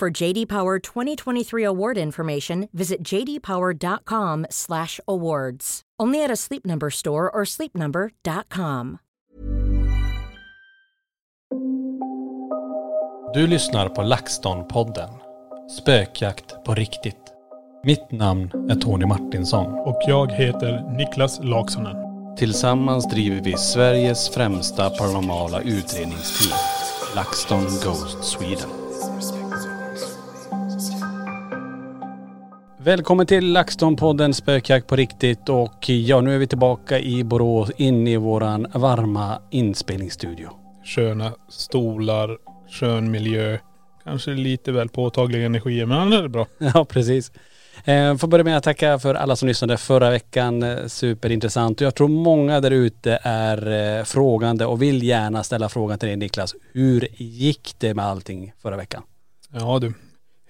For JD Power 2023 award information, visit jdpower.com/awards. Only at a Sleep Number store or sleepnumber.com. Du lyssnar på LaxTon-podden. Spökjakt på riktigt. Mitt namn är Tony Martinsson. Och jag heter Niklas Laksonen. Tillsammans driver vi Sveriges främsta paranormala utredningsteam. LaxTon Ghost Sweden. Välkommen till LaxTon-podden Spökjakt på riktigt och ja, nu är vi tillbaka i Borås in i våran varma inspelningsstudio. Sköna stolar, skön miljö. Kanske lite väl påtagliga energier men annars är det bra. Ja, precis. Eh, får börja med att tacka för alla som lyssnade förra veckan. Eh, Superintressant. Och jag tror många där ute är eh, frågande och vill gärna ställa frågan till dig Niklas. Hur gick det med allting förra veckan? Ja du.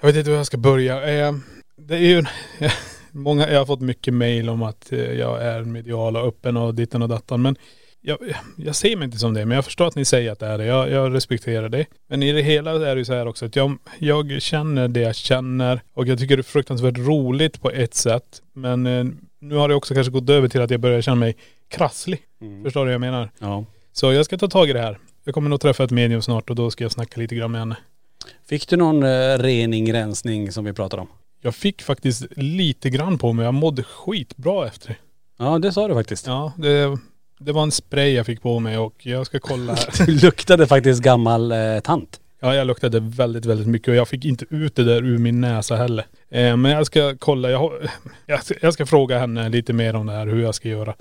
Jag vet inte hur jag ska börja. Eh, det är ju många, jag har fått mycket mail om att eh, jag är medial och öppen och ditten och dattan men jag, jag ser mig inte som det men jag förstår att ni säger att det är det. Jag, jag respekterar det. Men i det hela är det ju så här också att jag, jag känner det jag känner och jag tycker det är fruktansvärt roligt på ett sätt. Men eh, nu har det också kanske gått över till att jag börjar känna mig krasslig. Förstår du vad jag menar? Ja. Så jag ska ta tag i det här. Jag kommer nog träffa ett medium snart och då ska jag snacka lite grann med henne. Fick du någon eh, rening, rensning som vi pratade om? Jag fick faktiskt lite grann på mig. Jag mådde skitbra efter det. Ja det sa du faktiskt. Ja, det, det var en spray jag fick på mig och jag ska kolla här. Du luktade faktiskt gammal eh, tant. Ja, jag luktade väldigt, väldigt mycket och jag fick inte ut det där ur min näsa heller. Eh, men jag ska kolla, jag, har, jag, ska, jag ska fråga henne lite mer om det här, hur jag ska göra.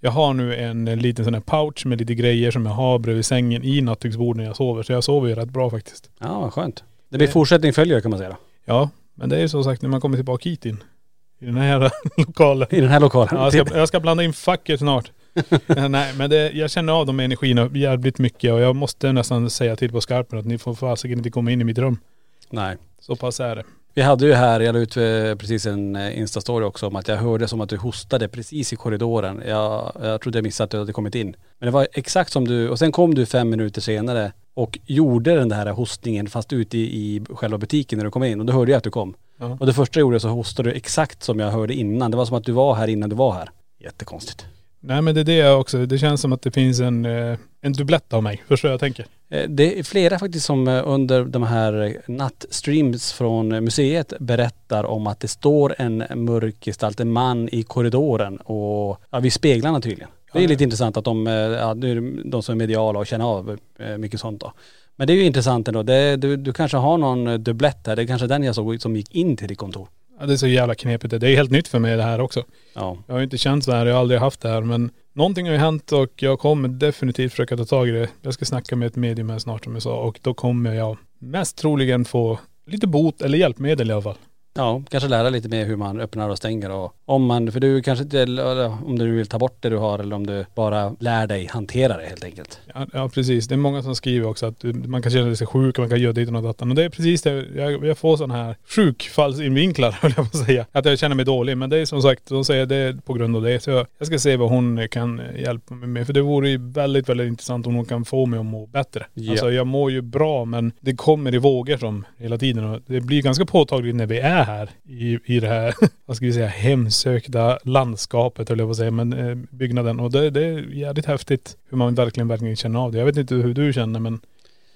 Jag har nu en, en liten sån här pouch med lite grejer som jag har bredvid sängen i nattduksbordet när jag sover. Så jag sover ju rätt bra faktiskt. Ja vad skönt. Det blir fortsättning följer kan man säga. Ja, men det är ju som sagt när man kommer tillbaka hit in. I den här lokalen. I den här lokalen. Ja, jag, ska, jag ska blanda in facket snart. Nej men det, jag känner av de energierna jävligt mycket och jag måste nästan säga till på skarpen att ni får fasiken inte komma in i mitt rum. Nej. Så pass är det. Vi hade ju här, jag la ut eh, precis en eh, instastory också om att jag hörde som att du hostade precis i korridoren. Jag, jag trodde jag missade att du hade kommit in. Men det var exakt som du, och sen kom du fem minuter senare och gjorde den där hostningen fast ute i, i själva butiken när du kom in och då hörde jag att du kom. Ja. Och det första jag gjorde så hostade du exakt som jag hörde innan. Det var som att du var här innan du var här. Jättekonstigt. Nej men det är det jag också, det känns som att det finns en, eh, en dubblett av mig. Förstår jag tänker? Eh, Det är flera faktiskt som eh, under de här nattstreams från museet berättar om att det står en mörk gestalt, en man i korridoren och ja, vid speglarna tydligen. Det är lite intressant att de, ja, de som är mediala och känner av mycket sånt då. Men det är ju intressant ändå. Det, du, du kanske har någon dubblett här. Det är kanske den jag såg som gick in till ditt kontor. Ja, det är så jävla knepigt det. Är helt nytt för mig det här också. Ja. Jag har ju inte känt så här, jag har aldrig haft det här men någonting har ju hänt och jag kommer definitivt försöka ta tag i det. Jag ska snacka med ett medium här snart som jag sa och då kommer jag mest troligen få lite bot eller hjälpmedel i alla fall. Ja, kanske lära lite mer hur man öppnar och stänger och Om man, för du kanske inte, om du vill ta bort det du har eller om du bara lär dig hantera det helt enkelt. Ja, ja precis. Det är många som skriver också att man kan känna sig sjuk och man kan göra dit och datan. Och det är precis det, jag, jag får sådana här sjukfallsinvinklar höll jag på att säga. Att jag känner mig dålig. Men det är som sagt, de säger det är på grund av det. Så jag, jag ska se vad hon kan hjälpa mig med. För det vore ju väldigt, väldigt intressant om hon kan få mig att må bättre. Ja. Alltså jag mår ju bra men det kommer i vågor som hela tiden. Och det blir ganska påtagligt när vi är här i, i det här, vad ska vi säga, hemsökta landskapet höll jag på att säga. Men eh, byggnaden. Och det, det är jävligt häftigt hur man verkligen, verkligen känner av det. Jag vet inte hur du känner men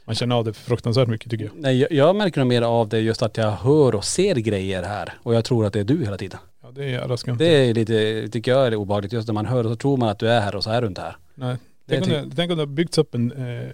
man känner av det fruktansvärt mycket tycker jag. Nej, jag, jag märker nog mer av det just att jag hör och ser grejer här och jag tror att det är du hela tiden. Ja det är jävla skumt. Det är lite, tycker jag är obehagligt just när man hör och så tror man att du är här och så är du inte här. Nej. Tänk, om det, tänk om det har byggts upp en, eh,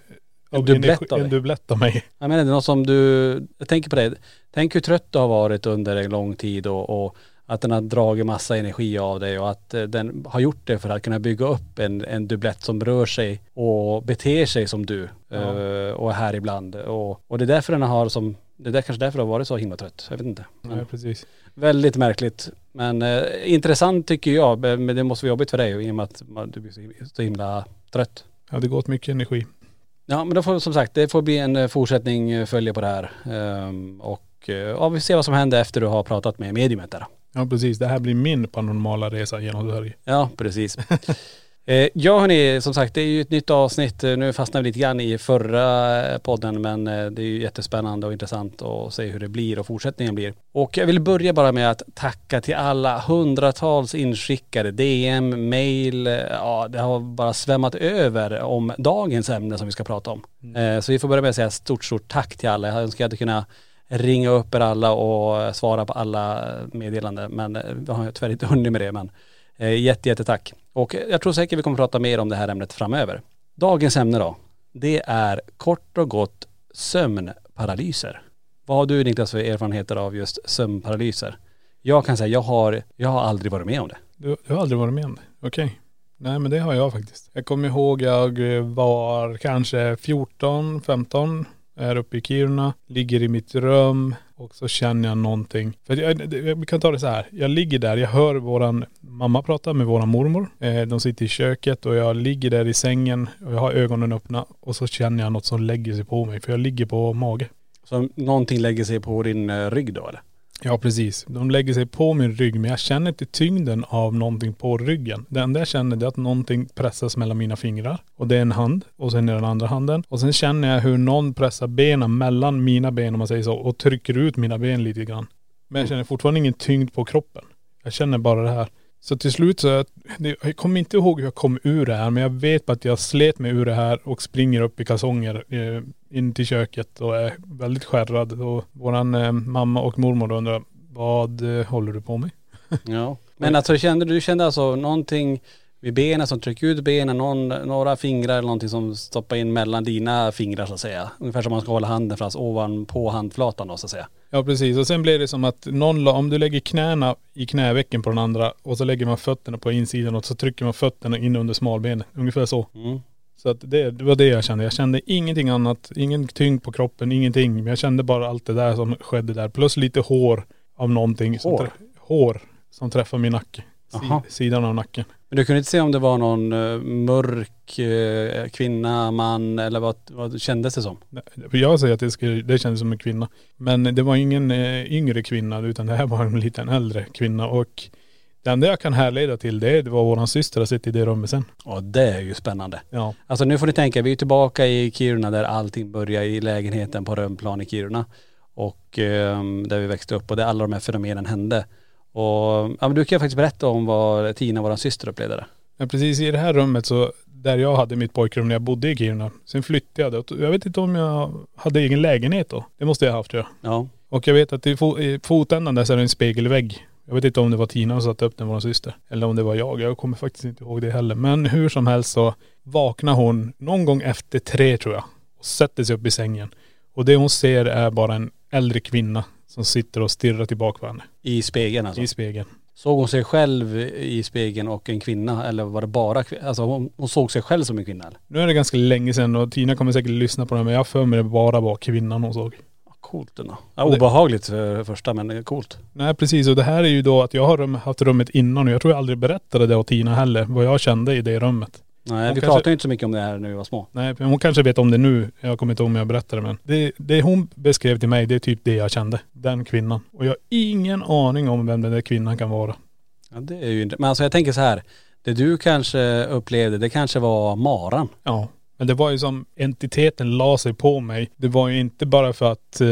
av dubblett av en dig. dubblett av mig. Jag menar det är något som du, jag tänker på det, tänk hur trött du har varit under en lång tid och, och att den har dragit massa energi av dig och att eh, den har gjort det för att kunna bygga upp en, en dubblett som rör sig och beter sig som du eh, och är här ibland. Och, och det är därför den har som, det är där, kanske därför du har varit så himla trött. Jag vet inte. Men Nej precis. Väldigt märkligt. Men eh, intressant tycker jag. Men det måste vara jobbigt för dig i och med att du blir så himla trött. Ja det går åt mycket energi. Ja men då får som sagt, det får bli en eh, fortsättning eh, följa på det här. Ehm, och eh, ja, vi ser vad som händer efter du har pratat med mediumet där. Ja precis. Det här blir min paranormala resa genom Sverige. Ja precis. Eh, Ja hörni, som sagt det är ju ett nytt avsnitt. Eh, Nu fastnade vi lite grann i förra eh, podden men det är ju jättespännande och intressant att se hur det blir och fortsättningen blir. Och jag vill börja bara med att tacka till alla hundratals inskickade DM, mail, ja det har bara svämmat över om dagens ämne som vi ska prata om. Eh, Så vi får börja med att säga stort, stort tack till alla. Jag önskar att jag hade kunnat ringa upp er alla och svara på alla meddelanden men jag har tyvärr inte hunnit med det men jätte, jätte tack. Och jag tror säkert vi kommer prata mer om det här ämnet framöver. Dagens ämne då, det är kort och gott sömnparalyser. Vad har du Niklas för erfarenheter av just sömnparalyser? Jag kan säga, jag har, jag har aldrig varit med om det. Du, du har aldrig varit med om det? Okej. Nej men det har jag faktiskt. Jag kommer ihåg jag var kanske 14, 15. Är uppe i Kiruna, ligger i mitt rum och så känner jag någonting. För jag, vi kan ta det så här. Jag ligger där, jag hör våran mamma prata med våran mormor. Eh, de sitter i köket och jag ligger där i sängen och jag har ögonen öppna och så känner jag något som lägger sig på mig. För jag ligger på mage. Så någonting lägger sig på din eh, rygg då eller? Ja precis. De lägger sig på min rygg men jag känner inte tyngden av någonting på ryggen. Det enda jag känner det är att någonting pressas mellan mina fingrar. Och det är en hand och sen är det den andra handen. Och sen känner jag hur någon pressar benen mellan mina ben om man säger så och trycker ut mina ben lite grann. Men jag känner fortfarande ingen tyngd på kroppen. Jag känner bara det här. Så till slut så, jag, jag kommer inte ihåg hur jag kom ur det här men jag vet bara att jag slet mig ur det här och springer upp i kalsonger eh, in till köket och är väldigt skärrad. Och våran eh, mamma och mormor undrar, vad eh, håller du på med? Ja. Men alltså kände du kände alltså någonting vid benen som trycker ut benen, någon, några fingrar eller någonting som stoppar in mellan dina fingrar så att säga. Ungefär som man ska hålla handen fast ovanpå handflatan då så att säga. Ja precis och sen blir det som att någon, la- om du lägger knäna i knävecken på den andra och så lägger man fötterna på insidan och så trycker man fötterna in under smalbenet. Ungefär så. Mm. Så att det, det var det jag kände. Jag kände ingenting annat, ingen tyngd på kroppen, ingenting. Men jag kände bara allt det där som skedde där. Plus lite hår av någonting. Som Hår? trä- hår som träffar min nacke. Aha. Si, sidan av nacken. Men du kunde inte se om det var någon eh, mörk eh, kvinna, man eller vad, vad kändes det som? Jag säger att det, skulle, det kändes som en kvinna. Men det var ingen eh, yngre kvinna utan det här var en liten äldre kvinna. Och det enda jag kan härleda till det, det var våran syster har suttit i det rummet sen. Ja det är ju spännande. Ja. Alltså nu får ni tänka, vi är tillbaka i Kiruna där allting börjar i lägenheten på Rönnplan i Kiruna. Och ehm, där vi växte upp och där alla de här fenomenen hände. Och ja, men du kan ju faktiskt berätta om vad Tina, vår syster, upplevde det. Men precis i det här rummet så, där jag hade mitt pojkrum när jag bodde i Kiruna. Sen flyttade jag då. Jag vet inte om jag hade egen lägenhet då. Det måste jag ha haft tror jag. Ja. Och jag vet att i, fo- i fotändan där så är det en spegelvägg. Jag vet inte om det var Tina som satte upp den, vår syster. Eller om det var jag. Jag kommer faktiskt inte ihåg det heller. Men hur som helst så vaknar hon någon gång efter tre tror jag. Och sätter sig upp i sängen. Och det hon ser är bara en äldre kvinna som sitter och stirrar tillbaka på henne. I spegeln alltså. I spegeln. Såg hon sig själv i spegeln och en kvinna eller var det bara Alltså hon, hon såg sig själv som en kvinna eller? Nu är det ganska länge sedan och Tina kommer säkert lyssna på det men jag har för mig det bara var kvinnan hon såg. Coolt ändå. Ja, obehagligt för det första men coolt. Nej precis och det här är ju då att jag har rum, haft rummet innan och jag tror jag aldrig berättade det åt Tina heller, vad jag kände i det rummet. Nej Hon vi kanske- pratade inte så mycket om det här när vi var små. Nej, men hon kanske vet om det nu. Jag kommer inte ihåg om jag berättade men. Det, det hon beskrev till mig, det är typ det jag kände. Den kvinnan. Och jag har ingen aning om vem den där kvinnan kan vara. Ja det är ju inte, men alltså jag tänker så här. Det du kanske upplevde, det kanske var maran. Ja. Men det var ju som entiteten la sig på mig. Det var ju inte bara för att eh,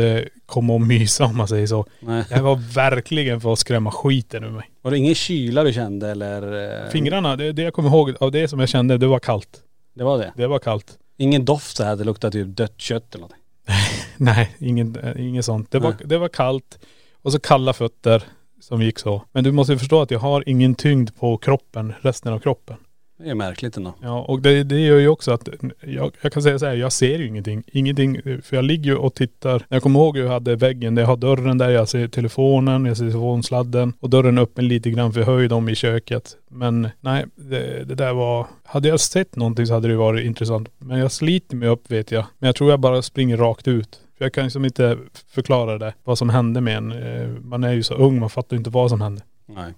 komma och mysa om man säger så. Nej. Det var verkligen för att skrämma skiten ur mig. Var det ingen kyla du kände eller? eh, Fingrarna, det, det jag kommer ihåg av det som jag kände, det var kallt. Det var det? Det var kallt. Ingen doft så här, det luktade typ dött kött eller någonting. Nej, ingen, eh, inget sånt. Det var, Nej. det var kallt och så kalla fötter som gick så. Men du måste ju förstå att jag har ingen tyngd på kroppen, resten av kroppen. Det är märkligt ändå. Ja och det, det gör ju också att, jag, jag kan säga så här, jag ser ju ingenting. Ingenting, för jag ligger ju och tittar. Jag kommer ihåg hur jag hade väggen, där jag har dörren där, jag ser telefonen, jag ser telefonsladden och dörren öppen lite grann för höjd om i köket. Men nej, det, det där var, hade jag sett någonting så hade det varit intressant. Men jag sliter mig upp vet jag. Men jag tror jag bara springer rakt ut. För jag kan liksom inte förklara det, vad som hände med en. Eh, Man är ju så ung, man fattar inte vad som hände. Nej.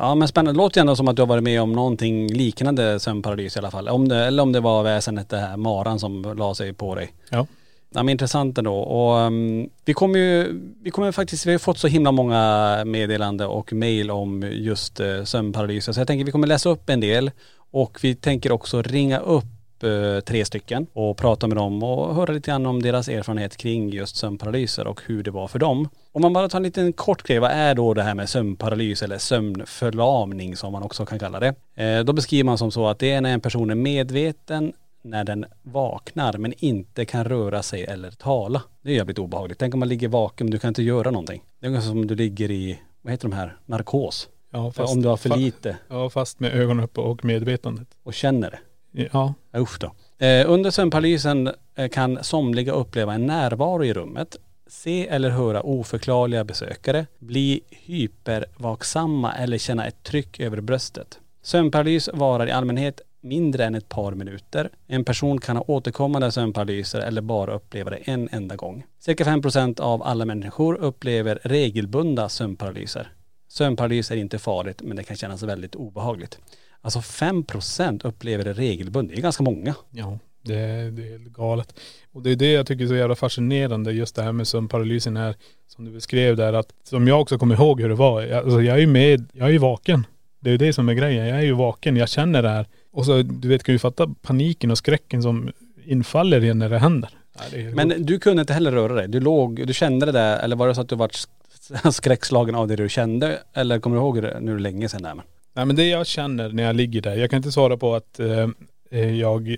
Ja men spännande. Det låter ju ändå som att du har varit med om någonting liknande sömnparalys i alla fall. Om det, eller om det var väsenet det här maran som la sig på dig. Ja. Ja men intressant ändå. Och um, vi kommer ju, vi kommer faktiskt, vi har fått så himla många meddelande och mail om just uh, sömnparalyser. Så jag tänker vi kommer läsa upp en del och vi tänker också ringa upp eh, tre stycken och prata med dem och höra lite grann om deras erfarenhet kring just sömnparalyser och hur det var för dem. Om man bara tar en liten kort grej, vad är då det här med sömnparalys eller sömnförlamning som man också kan kalla det? Eh, då beskriver man som så att det är när en person är medveten när den vaknar men inte kan röra sig eller tala. Det är jävligt obehagligt. Tänk om man ligger vaken du kan inte göra någonting. Det är ungefär som om du ligger i, vad heter de här, narkos. Ja, För om du har för lite Ja fast med ögonen uppe och medvetandet. och känner det. Ja. Usch då. Eh, under sömnparalysen eh, kan somliga uppleva en närvaro i rummet, se eller höra oförklarliga besökare, bli hypervaksamma eller känna ett tryck över bröstet. Sömnparalys varar i allmänhet mindre än ett par minuter. En person kan ha återkommande sömnparalyser eller bara uppleva det en enda gång. Cirka 5% av alla människor upplever regelbundna sömnparalyser. Sömnparalys är inte farligt men det kan kännas väldigt obehagligt. Alltså 5% upplever det regelbundet. Det är ganska många. Ja, det, det är helt galet. Och det är det jag tycker är så jävla fascinerande just det här med sömnparalysen här som du beskrev där att som jag också kommer ihåg hur det var. Jag, alltså jag är ju med, jag är ju vaken. Det är ju det som är grejen. Jag är ju vaken, jag känner det här. Och så du vet kan ju fatta paniken och skräcken som infaller igen när det händer. Det är Men du kunde inte heller röra dig. Du låg, du kände det där eller var det så att du vart skräckslagen av det du kände? Eller kommer du ihåg det nu är länge sedan där? Nej men det jag känner när jag ligger där, jag kan inte svara på att eh, eh, jag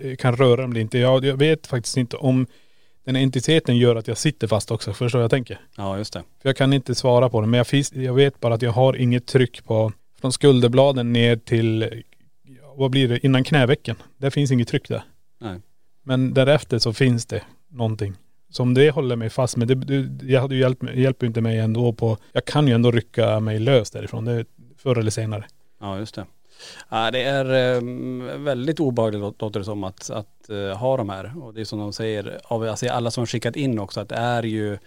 eh, kan röra mig inte. Jag, jag vet faktiskt inte om den här entiteten gör att jag sitter fast också. Förstår jag tänker? Ja just det. För jag kan inte svara på det. Men jag, finns, jag vet bara att jag har inget tryck på från skulderbladen ner till, vad blir det, innan knävecken. Där finns inget tryck där. Nej. Men därefter så finns det någonting. Som det håller mig fast med. Det, det, jag hade ju hjälpt, mig- hjälper ju inte mig ändå på, jag kan ju ändå rycka mig lös därifrån. Det, förr eller senare. Ja just det. Ja, det är ehm, väldigt obehagligt låter det som att, att eh, ha de här. Och det är som de säger, av alltså alla som har skickat in också, att det är ju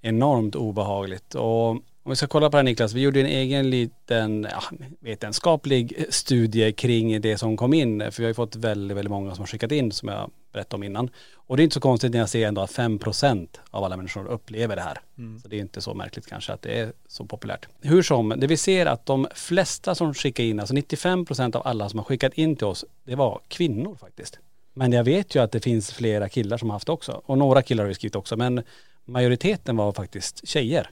enormt obehagligt. Och om vi ska kolla på det här Niklas, vi gjorde en egen liten ja, vetenskaplig studie kring det som kom in. För vi har ju fått väldigt, väldigt många som har skickat in som jag berättade om innan. Och det är inte så konstigt när jag ser ändå att 5% av alla människor upplever det här. Så det är inte så märkligt kanske att det är så populärt. Hur som, det vi ser att de flesta som skickar in, alltså 95% av alla som har skickat in till oss, det var kvinnor faktiskt. Men jag vet ju att det finns flera killar som har haft det också. Och några killar har ju skrivit också, men majoriteten var faktiskt tjejer.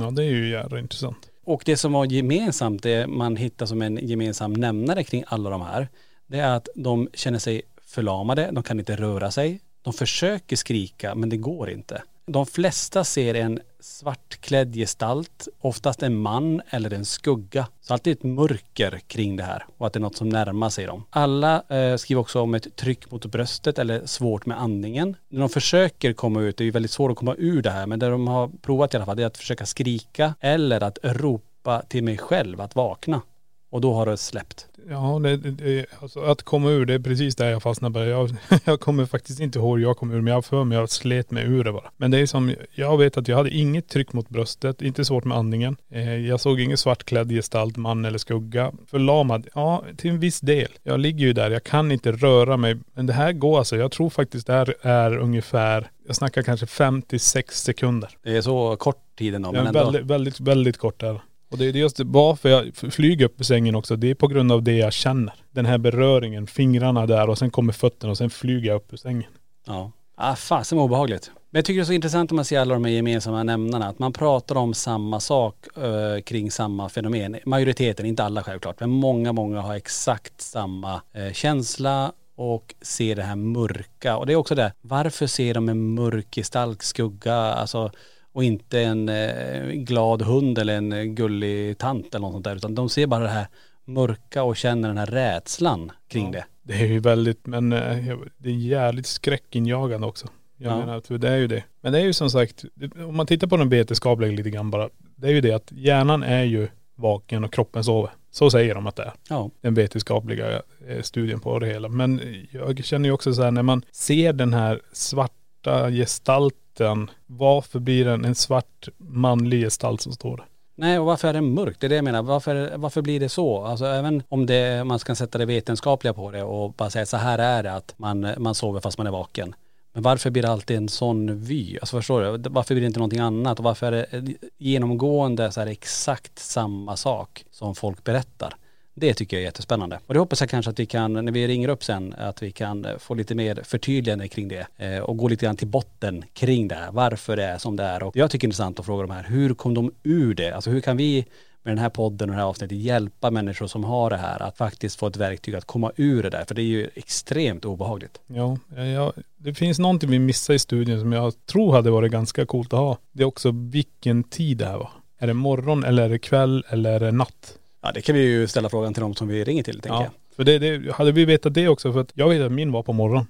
Ja det är ju jävla intressant. Och det som var gemensamt, det man hittar som en gemensam nämnare kring alla de här, det är att de känner sig förlamade, de kan inte röra sig, de försöker skrika men det går inte. De flesta ser en svartklädd gestalt, oftast en man eller en skugga. Så alltid ett mörker kring det här och att det är något som närmar sig dem. Alla eh, skriver också om ett tryck mot bröstet eller svårt med andningen. När de försöker komma ut, det är ju väldigt svårt att komma ur det här, men det de har provat i alla fall det är att försöka skrika eller att ropa till mig själv att vakna. Och då har det släppt. Ja, det, det, alltså att komma ur det är precis där jag fastnar på. Jag, jag kommer faktiskt inte ihåg hur jag kom ur, men jag har för mig jag slet mig ur det bara. Men det är som, jag vet att jag hade inget tryck mot bröstet, inte svårt med andningen. Eh, jag såg ingen svartklädd gestalt, man eller skugga. Förlamad, ja till en viss del. Jag ligger ju där, jag kan inte röra mig. Men det här går alltså, jag tror faktiskt det här är ungefär, jag snackar kanske 5-6 sekunder. Det är så kort tid ändå. Ja, men ändå. väldigt, väldigt, väldigt kort där. Och det är just varför jag flyger upp i sängen också, det är på grund av det jag känner. Den här beröringen, fingrarna där och sen kommer fötterna och sen flyger jag upp ur sängen. Ja. Ah, fasen vad obehagligt. Men jag tycker det är så intressant om man ser alla de här gemensamma nämnarna. Att man pratar om samma sak eh, kring samma fenomen. Majoriteten, inte alla självklart, men många, många har exakt samma eh, känsla och ser det här mörka. Och det är också det, varför ser de en mörk gestalt, skugga, alltså och inte en eh, glad hund eller en eh, gullig tant eller något sånt där. Utan de ser bara det här mörka och känner den här rädslan kring det. Det är ju väldigt, men eh, det är jävligt skräckinjagande också. Jag Ja. menar, för det är ju det. Men det är ju som sagt, om man tittar på den vetenskapliga lite grann bara. Det är ju det att hjärnan är ju vaken och kroppen sover. Så säger de att det är. Ja. Den vetenskapliga studien på det hela. Men jag känner ju också så här när man ser den här svarta gestalten. Varför blir den en svart manlig gestalt som står där? Nej, och varför är det mörkt? Det är det jag menar. Varför, varför blir det så? Alltså även om det, man ska sätta det vetenskapliga på det och bara säga så här är det att man, man sover fast man är vaken. Men varför blir det alltid en sån vy? Alltså förstår du? Varför blir det inte någonting annat? Och varför är det genomgående så här exakt samma sak som folk berättar? Det tycker jag är jättespännande. Och det hoppas jag kanske att vi kan, när vi ringer upp sen, att vi kan eh, få lite mer förtydligande kring det. Eh, och gå lite grann till botten kring det här. Varför det är som det är. Och jag tycker det är intressant att fråga de här, hur kom de ur det? Alltså hur kan vi med den här podden och det här avsnittet hjälpa människor som har det här att faktiskt få ett verktyg att komma ur det där. För det är ju extremt obehagligt. Ja, ja, det finns någonting vi missar i studien som jag tror hade varit ganska coolt att ha. Det är också vilken tid det här var. Är det morgon eller är det kväll eller är det natt? Ja det kan vi ju ställa frågan till de som vi ringer till tänker Ja, jag. för det, det, hade vi vetat det också för att jag vet att min var på morgon.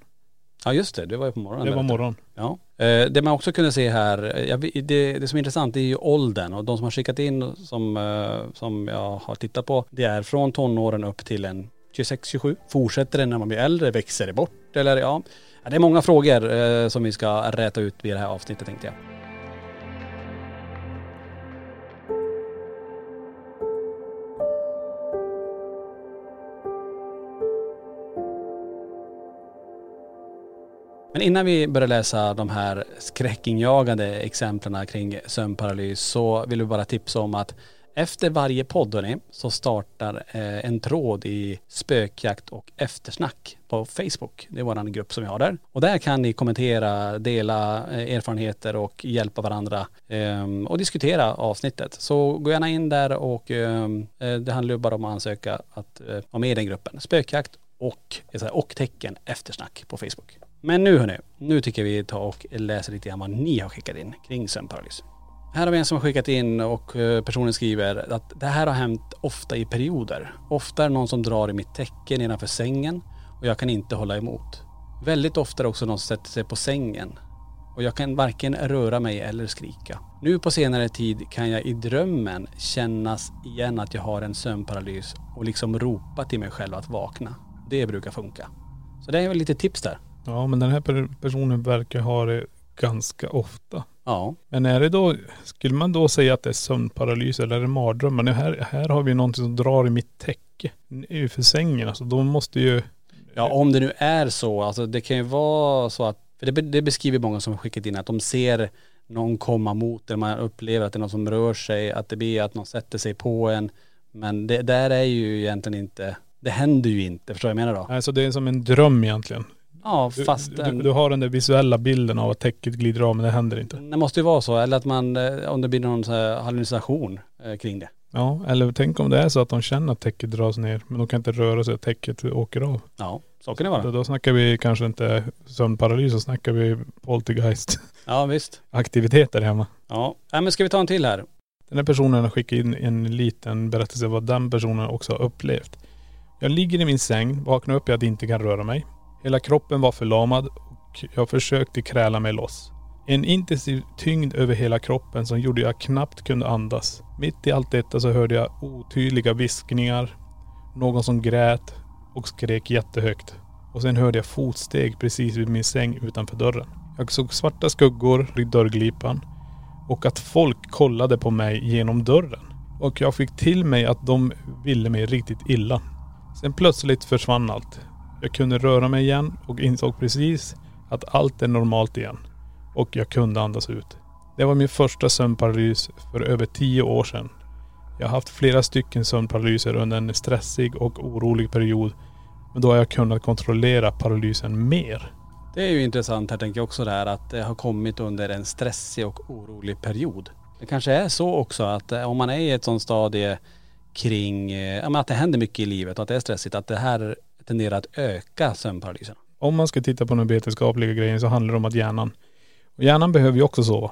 Ja just det, det var ju på morgonen. Det var morgon. Ja. Eh, det man också kunde se här, eh, vet- det, det som är intressant det är ju åldern och de som har skickat in som, eh, som jag har tittat på, det är från tonåren upp till en 26-27. Fortsätter det när man blir äldre? Växer det bort? Eller ja, ja det är många frågor eh, som vi ska räta ut vid det här avsnittet tänkte jag. Men innan vi börjar läsa de här skräckinjagande exemplen kring sömnparalys så vill vi bara tipsa om att efter varje podd hörni, så startar eh, en tråd i spökjakt och eftersnack på Facebook. Det är våran grupp som vi har där. Och där kan ni kommentera, dela eh, erfarenheter och hjälpa varandra ehm, och diskutera avsnittet. Så gå gärna in där och ehm, eh, det handlar ju bara om att ansöka att vara med i den gruppen. Spökjakt och, och tecken eftersnack på Facebook. Men nu hörni, nu tycker jag vi tar och läser lite grann vad ni har skickat in kring sömnparalys. Här har vi en som har skickat in och eh, personen skriver att det här har hänt ofta i perioder. Ofta är det någon som drar i mitt täcke nedanför sängen och jag kan inte hålla emot. Väldigt ofta är det också någon som sätter sig på sängen och jag kan varken röra mig eller skrika. Nu på senare tid kan jag i drömmen kännas igen att jag har en sömnparalys och liksom ropa till mig själv att vakna. Det brukar funka. Så det är väl lite tips där. Ja men den här per- personen verkar ha det ganska ofta. Ja. Men är det då, skulle man då säga att det är sömnparalys eller är det mardrömmar? Nu här, här har vi någonting som drar i mitt täcke. För sängen alltså. De måste ju.. Ja om det nu är så, alltså det kan ju vara så att, för det, det beskriver många som har skickat in att de ser någon komma mot en, man upplever att det är någon som rör sig, att det blir att någon sätter sig på en. Men det där är ju egentligen inte, det händer ju inte, förstår du vad jag menar då? Alltså det är som en dröm egentligen. Ja Du, fast du, en, du har den där visuella bilden av att täcket glider av men det händer inte. det måste ju vara så, eller att man, eh, om det blir någon så här hallucination eh, kring det. Ja, eller tänk om det är så att de känner att täcket dras ner men de kan inte röra sig och täcket åker av. Ja, så kan det Då, vara. då snackar vi kanske inte sömnparalys, då snackar vi poltergeist Ja visst. aktiviteter hemma. Ja, Nej, men ska vi ta en till här? Den här personen har skickat in en liten berättelse vad den personen också har upplevt. Jag ligger i min säng, vaknar upp i att jag inte kan röra mig. Hela kroppen var förlamad och jag försökte kräla mig loss. En intensiv tyngd över hela kroppen som gjorde att jag knappt kunde andas. Mitt i allt detta så hörde jag otydliga viskningar. någon som grät och skrek jättehögt. Och sen hörde jag fotsteg precis vid min säng utanför dörren. Jag såg svarta skuggor vid dörrglipan och att folk kollade på mig genom dörren. Och jag fick till mig att de ville mig riktigt illa. Sen plötsligt försvann allt. Jag kunde röra mig igen och insåg precis att allt är normalt igen. Och jag kunde andas ut. Det var min första sömnparalys för över tio år sedan. Jag har haft flera stycken sömnparalyser under en stressig och orolig period. Men då har jag kunnat kontrollera paralysen mer. Det är ju intressant här tänker jag också det här att det har kommit under en stressig och orolig period. Det kanske är så också att eh, om man är i ett sånt stadie kring, eh, ja men att det händer mycket i livet och att det är stressigt, att det här tenderar att öka sömnparalysen. Om man ska titta på den vetenskapliga grejen så handlar det om att hjärnan, och hjärnan behöver ju också sova.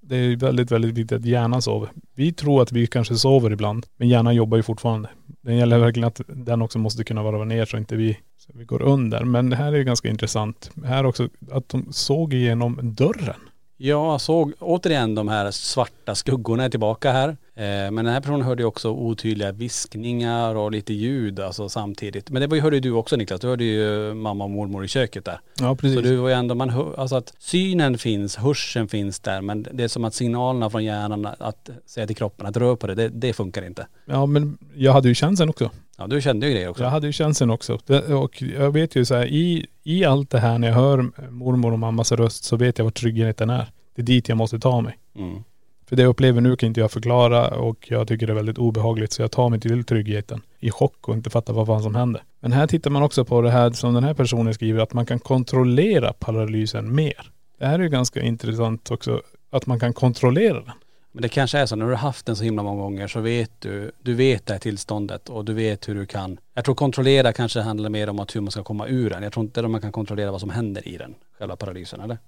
Det är väldigt, väldigt viktigt att hjärnan sover. Vi tror att vi kanske sover ibland, men hjärnan jobbar ju fortfarande. Det gäller verkligen att den också måste kunna varva ner så inte vi, så vi går under. Men det här är ju ganska intressant. Här också att de såg igenom dörren. Jag såg återigen de här svarta skuggorna är tillbaka här. Eh, Men den här personen hörde ju också otydliga viskningar och lite ljud alltså samtidigt. Men det var ju- hörde ju du också Niklas, du hörde ju mamma och mormor i köket där. Ja precis. Så du var ju ändå, man hör, alltså att synen finns, hörseln finns där men det är som att signalerna från hjärnan att säga till kroppen att rör på det, det, det funkar inte. Ja men jag hade ju chansen också. Ja du kände ju det också. Jag hade ju chansen också. Och jag vet ju så här, i, i allt det här när jag hör mormor och mammas röst så vet jag var tryggheten är. Det är dit jag måste ta mig. Mm. För det jag upplever nu kan inte jag förklara och jag tycker det är väldigt obehagligt så jag tar mig till tryggheten i chock och inte fattar vad fan som händer. Men här tittar man också på det här som den här personen skriver att man kan kontrollera paralysen mer. Det här är ju ganska intressant också att man kan kontrollera den. Men det kanske är så, när du har haft den så himla många gånger så vet du, du vet det här tillståndet och du vet hur du kan. Jag tror kontrollera kanske handlar mer om att hur man ska komma ur den. Jag tror inte att man kan kontrollera vad som händer i den, själva paralysen eller?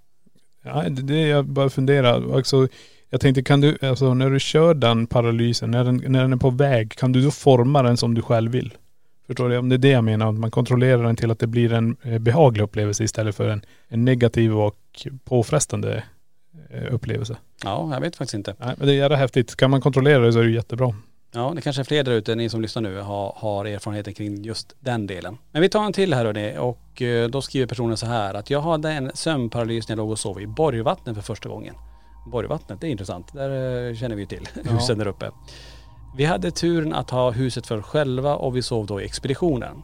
Ja, det, det jag bara funderar. Alltså, jag tänkte kan du, alltså när du kör den paralysen, när den, när den är på väg, kan du då forma den som du själv vill? Förstår du? Om det är det jag menar, att man kontrollerar den till att det blir en eh, behaglig upplevelse istället för en, en negativ och påfrestande upplevelse. Ja, jag vet faktiskt inte. Nej, men det är jävla häftigt. Kan man kontrollera det så är det jättebra. Ja, det kanske är fler där ute, ni som lyssnar nu, har, har erfarenheter kring just den delen. Men vi tar en till här hörni och eh, då skriver personen så här att jag hade en sömnparalys när jag låg och sov i Borgvattnet för första gången. Borgvattnet, det är intressant. Där eh, känner vi till husen där uppe. Vi hade turen att ha huset för oss själva och vi sov då i expeditionen.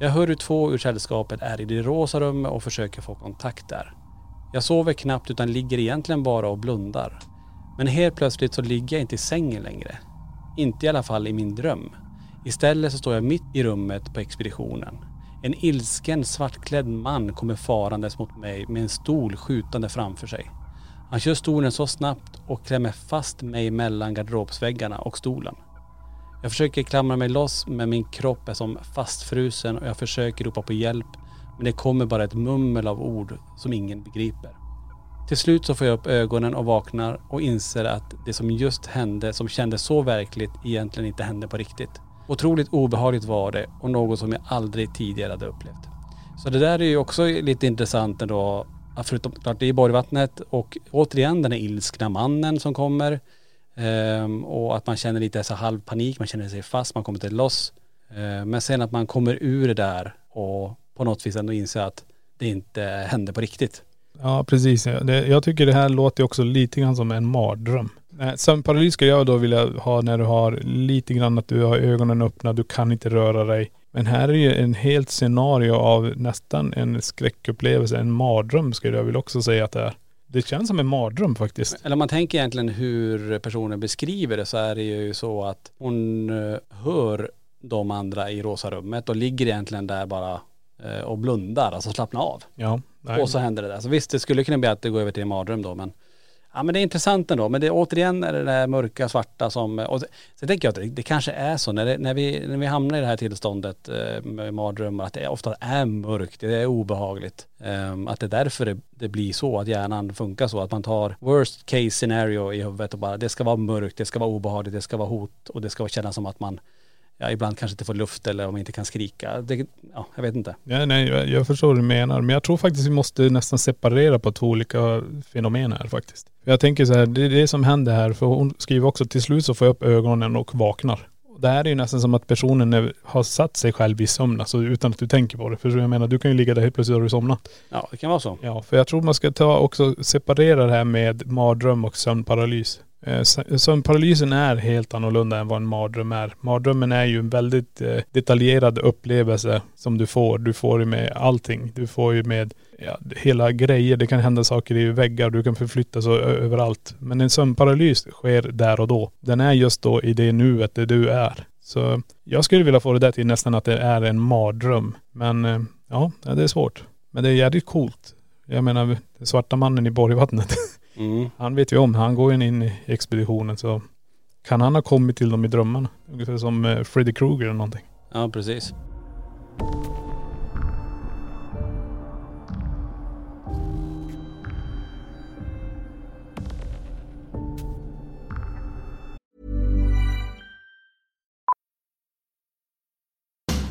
Jag hör hur två ur sällskapet är i det rosa rummet och försöker få kontakt där. Jag sover knappt utan ligger egentligen bara och blundar. Men helt plötsligt så ligger jag inte i sängen längre. Inte i alla fall i min dröm. Istället så står jag mitt i rummet på expeditionen. En ilsken svartklädd man kommer farandes mot mig med en stol skjutande framför sig. Han kör stolen så snabbt och klämmer fast mig mellan garderobsväggarna och stolen. Jag försöker klamra mig loss men min kropp är som fastfrusen och jag försöker ropa på hjälp men det kommer bara ett mummel av ord som ingen begriper. Till slut så får jag upp ögonen och vaknar och inser att det som just hände, som kändes så verkligt, egentligen inte hände på riktigt. Otroligt obehagligt var det och något som jag aldrig tidigare hade upplevt. Så det där är ju också lite intressant ändå. att Förutom klart det är Borgvattnet och återigen den här ilskna mannen som kommer. Um, och att man känner lite så halv panik, man känner sig fast, man kommer inte loss. Uh, men sen att man kommer ur det där och på något vis ändå inser att det inte hände på riktigt. Ja precis. Jag tycker det här låter också lite grann som en mardröm. Sömnparalys ska jag då vilja ha när du har lite grann att du har ögonen öppna, du kan inte röra dig. Men här är ju en helt scenario av nästan en skräckupplevelse, en mardröm skulle jag vilja också säga att det är. Det känns som en mardröm faktiskt. Eller om man tänker egentligen hur personen beskriver det så är det ju så att hon eh, hör de andra i rosa rummet och ligger egentligen där bara och blundar, alltså slappnar av. Ja. Och så händer det där. Så visst, det skulle kunna bli att det går över till en mardröm då men Ja men det är intressant ändå. Men det återigen är det där mörka, svarta som, och så, så tänker jag att det, det kanske är så när, det, när, vi, när vi hamnar i det här tillståndet eh, med mardrömmar, att det ofta är mörkt, det är obehagligt. Eh, att det är därför det, det blir så, att hjärnan funkar så, att man tar worst case scenario i huvudet och bara, det ska vara mörkt, det ska vara obehagligt, det ska vara hot och det ska kännas som att man, ja ibland kanske inte får luft eller om man inte kan skrika. Det, ja, jag vet inte. Ja, nej, jag, jag förstår vad du menar. Men jag tror faktiskt vi måste nästan separera på två olika fenomen här faktiskt. Jag tänker så här, det är det som händer här. För hon skriver också till slut så får jag upp ögonen och vaknar. Det här är ju nästan som att personen har satt sig själv i sömn, alltså utan att du tänker på det. För jag menar, du kan ju ligga där helt plötsligt har du somnat. Ja, det kan vara så. Ja, för jag tror man ska ta också separera det här med mardröm och sömnparalys. Eh, Sömnparalysen är helt annorlunda än vad en mardröm är. Mardrömmen är ju en väldigt eh, detaljerad upplevelse som du får. Du får ju med allting. Du får ju med ja, hela grejer. Det kan hända saker i väggar. Du kan förflyttas ö- överallt. Men en sömnparalys sker där och då. Den är just då i det nuet där du är. Så jag skulle vilja få det där till nästan att det är en mardröm. Men ja, ja, det är svårt. Men det är jävligt coolt. Jag menar, den svarta mannen i Borgvattnet. Mm. Han vet ju om, han går ju in i expeditionen så kan han ha kommit till dem i drömmarna? Ungefär som eh, Freddy Krueger eller någonting. Ja, precis.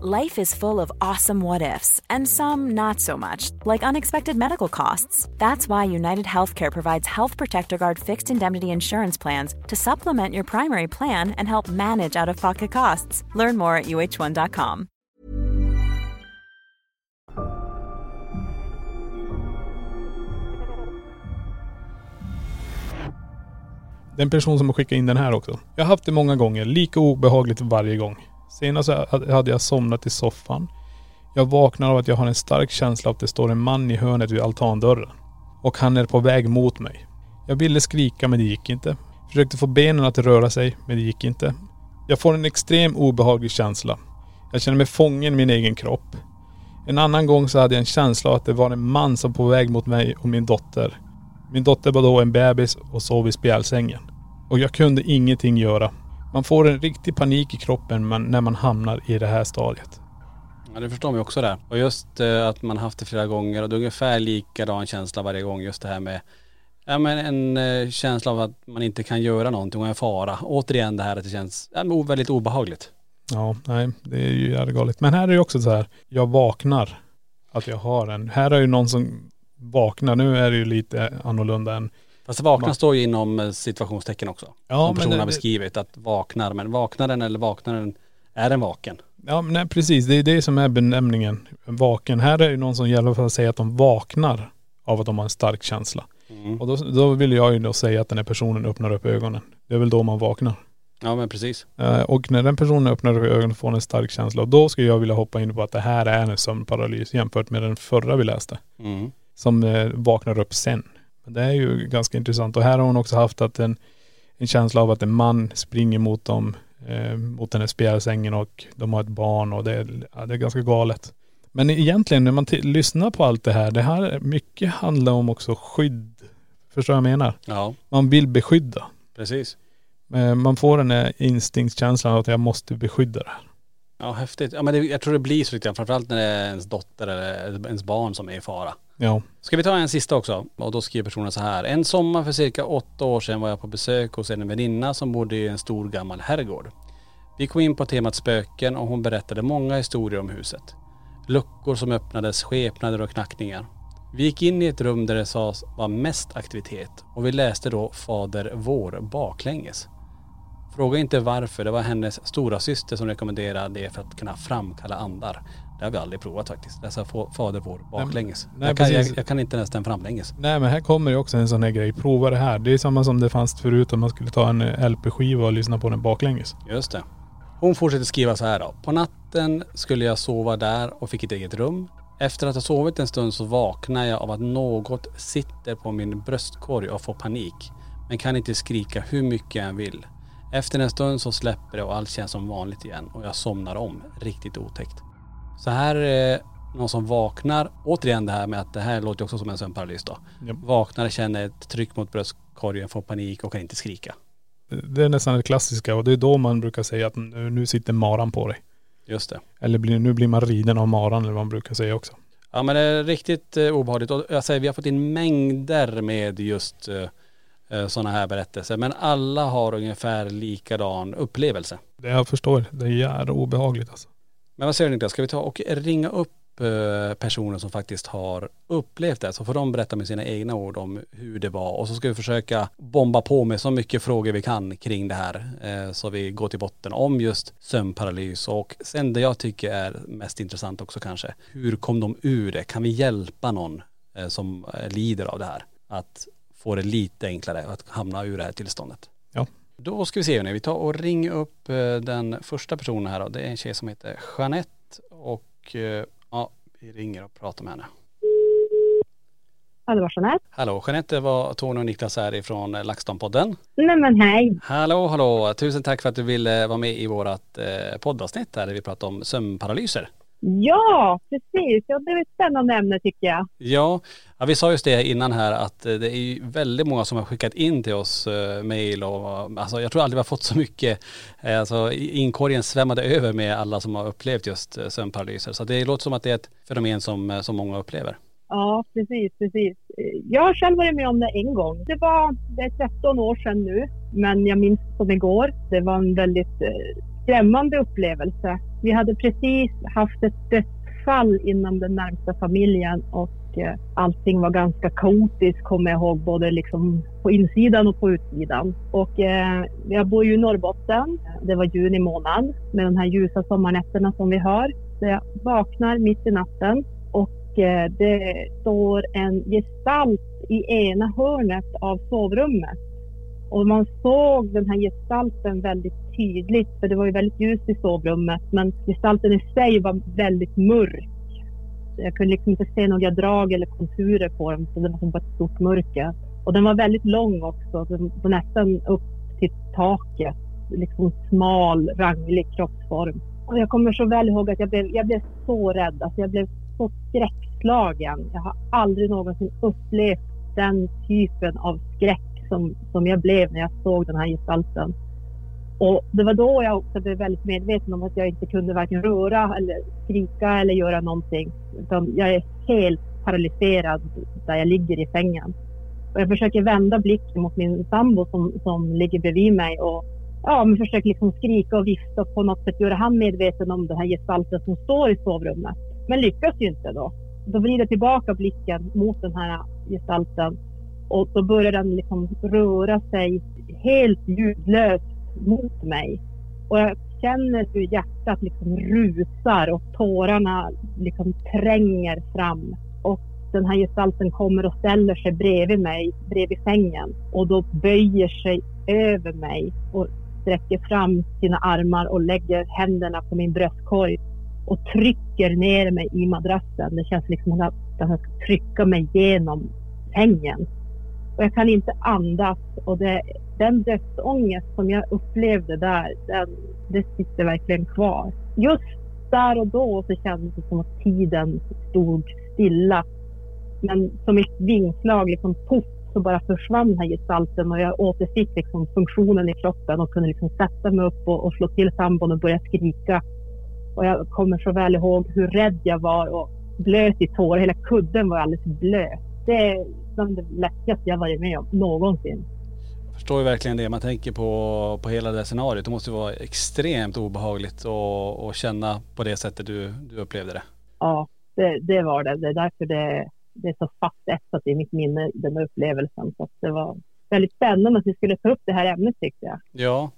Life is full of awesome what ifs, and some not so much, like unexpected medical costs. That's why United Healthcare provides Health Protector Guard fixed indemnity insurance plans to supplement your primary plan and help manage out of pocket costs. Learn more at uh1.com. Det är en person som har in den här också. Jag har haft det många gånger, lika obehagligt varje gång. Senast alltså, hade jag somnat i soffan. Jag vaknar av att jag har en stark känsla av att det står en man i hörnet vid altandörren. Och han är på väg mot mig. Jag ville skrika men det gick inte. Försökte få benen att röra sig men det gick inte. Jag får en extrem obehaglig känsla. Jag känner mig fången i min egen kropp. En annan gång så hade jag en känsla av att det var en man som var på väg mot mig och min dotter. Min dotter var då en bebis och sov i spjälsängen. Och jag kunde ingenting göra. Man får en riktig panik i kroppen när man hamnar i det här stadiet. Ja, det förstår man ju också där. Och just eh, att man haft det flera gånger och det är ungefär likadan känsla varje gång. Just det här med, ja men en eh, känsla av att man inte kan göra någonting och en fara. Återigen det här att det känns ja, väldigt obehagligt. Ja, nej det är ju jävligt galet. Men här är det också så här, jag vaknar att jag har en. Här är ju någon som vaknar. Nu är det ju lite annorlunda än Fast vakna står ju inom eh, situationstecken också. Ja, som personen har beskrivit att vaknar. Men vaknar den eller vaknar den, är den vaken? Ja men nej, precis, det är det som är benämningen vaken. Här är det någon som i alla fall säger att de vaknar av att de har en stark känsla. Mm. Och då, då vill jag ju då säga att den här personen öppnar upp ögonen. Det är väl då man vaknar. Ja men precis. Eh, Och när den personen öppnar upp ögonen får en stark känsla. Och då skulle jag vilja hoppa in på att det här är en sömnparalys jämfört med den förra vi läste. Mm. Som eh, vaknar upp sen. Men det är ju ganska intressant. Och här har hon också haft att en, en känsla av att en man springer mot dem, eh, mot den här spjälsängen och de har ett barn och det är, ja, det är ganska galet. Men egentligen när man lyssnar på allt det här, det här mycket handlar om också skydd. Förstår vad jag menar? Ja Man vill beskydda. precis. Eh, Man får den här instinktskänslan att jag måste beskydda det här. Ja häftigt. Ja men det, jag tror det blir så lite. Framförallt när det är ens dotter eller ens barn som är i fara. Ja. Ska vi ta en sista också? Och då skriver personen så här. En sommar för cirka åtta år sedan var jag på besök hos en väninna som bodde i en stor gammal herrgård. Vi kom in på temat spöken och hon berättade många historier om huset. Luckor som öppnades, skepnader och knackningar. Vi gick in i ett rum där det sades vara mest aktivitet och vi läste då Fader vår baklänges. Fråga inte varför, det var hennes stora syster som rekommenderade det för att kunna framkalla andar. Det har vi aldrig provat faktiskt. Läsa Fa- Fader vår baklänges. nej, jag, kan, jag, jag kan inte ens den framlänges. Nej men här kommer ju också en sån här grej. Prova det här. Det är samma som det fanns förut om man skulle ta en eh, LP-skiva och lyssna på den baklänges. Just det. Hon fortsätter skriva så här då. På natten skulle jag sova där och fick ett eget rum. Efter att ha sovit en stund så vaknar jag av att något sitter på min bröstkorg och får panik. Men kan inte skrika hur mycket jag än vill. Efter en stund så släpper det och allt känns som vanligt igen och jag somnar om. Riktigt otäckt. Så här är någon som vaknar. Återigen det här med att det här låter också som en sömnparalys då. Japp. Vaknar, känner ett tryck mot bröstkorgen, får panik och kan inte skrika. Det är nästan det klassiska och det är då man brukar säga att nu, nu sitter maran på dig. Just det. Eller blir, nu blir man riden av maran eller vad man brukar säga också. Ja men det är riktigt eh, obehagligt och jag säger vi har fått in mängder med just eh, sådana här berättelser. Men alla har ungefär likadan upplevelse. Det jag förstår, det är jävla obehagligt alltså. Men vad säger du Niklas, ska vi ta och ringa upp eh, personer som faktiskt har upplevt det så får de berätta med sina egna ord om hur det var och så ska vi försöka bomba på med så mycket frågor vi kan kring det här eh, så vi går till botten om just sömnparalys och sen det jag tycker är mest intressant också kanske, hur kom de ur det? Kan vi hjälpa någon eh, som eh, lider av det här att få det lite enklare att hamna ur det här tillståndet? Ja. Då ska vi se hörni, vi tar och ringer upp den första personen här då. Det är en tjej som heter Jeanette och Ja, vi ringer och pratar med henne. Var Jeanette. Hallå Jeanette, det var Tony och Niklas här ifrån LaxTon-podden. Nej men hej. Hallå, hallå. Tusen tack för att du ville vara med i vårat eh, poddavsnitt här där vi pratar om sömnparalyser. Ja, precis. Ja, det är ett spännande ämne tycker jag. Ja, ja, vi sa just det innan här att eh, det är väldigt många som har skickat in till oss eh, mejl och alltså jag tror aldrig vi har fått så mycket, eh, alltså inkorgen svämmade över med alla som har upplevt just eh, sömnparalyser. Så det låter som att det är ett fenomen som, eh, som många upplever. Ja, precis, precis. Jag har själv varit med om det en gång. Det var, det är 13 år sedan nu, men jag minns som igår. Det var en väldigt eh, skrämmande upplevelse. Vi hade precis haft ett dödsfall inom den närmsta familjen och eh, allting var ganska kaotiskt kommer jag ihåg, både liksom på insidan och på utsidan. Och eh, jag bor ju i Norrbotten. Det var juni månad med de här ljusa sommarnätterna som vi har. Så jag vaknar mitt i natten och eh, det står en gestalt i ena hörnet av sovrummet och man såg den här gestalten väldigt tydligt, för det var ju väldigt ljust i sovrummet, men gestalten i sig var väldigt mörk. Jag kunde liksom inte se några drag eller konturer på den, så det var som bara ett stort mörker. Och den var väldigt lång också, den var nästan upp till taket. Liksom smal, ranglig kroppsform. Och jag kommer så väl ihåg att jag blev, jag blev så rädd, alltså jag blev så skräckslagen. Jag har aldrig någonsin upplevt den typen av skräck som, som jag blev när jag såg den här gestalten. Och det var då jag också blev väldigt medveten om att jag inte kunde varken röra eller skrika eller göra någonting. Utan jag är helt paralyserad där jag ligger i sängen. Och jag försöker vända blicken mot min sambo som, som ligger bredvid mig och ja, men försöker liksom skrika och vifta och på något sätt göra han medveten om den här gestalten som står i sovrummet. Men lyckas ju inte då. Då vrider jag tillbaka blicken mot den här gestalten och då börjar den liksom röra sig helt ljudlöst mot mig. Och jag känner hur hjärtat liksom rusar och tårarna liksom tränger fram. Och den här gestalten kommer och ställer sig bredvid mig, bredvid sängen. Och då böjer sig över mig och sträcker fram sina armar och lägger händerna på min bröstkorg och trycker ner mig i madrassen. Det känns liksom som att den ska trycka mig genom sängen. Och jag kan inte andas och det, den dödsångest som jag upplevde där, den, det sitter verkligen kvar. Just där och då så kändes det som att tiden stod stilla. Men som ett vingslag, liksom poff, så bara försvann den här gestalten och jag återfick liksom funktionen i kroppen och kunde liksom sätta mig upp och, och slå till sambon och börja skrika. Och jag kommer så väl ihåg hur rädd jag var och blöt i tårar. Hela kudden var alldeles blöt. Det, bland det läskigaste jag varit med om någonsin. Jag förstår ju verkligen det. Man tänker på, på hela det scenariot. Det måste vara extremt obehagligt att känna på det sättet du, du upplevde det. Ja, det, det var det. Det är därför det, det är så fast etsat i mitt minne, den upplevelsen. Så det var väldigt spännande att vi skulle ta upp det här ämnet tyckte jag. Ja,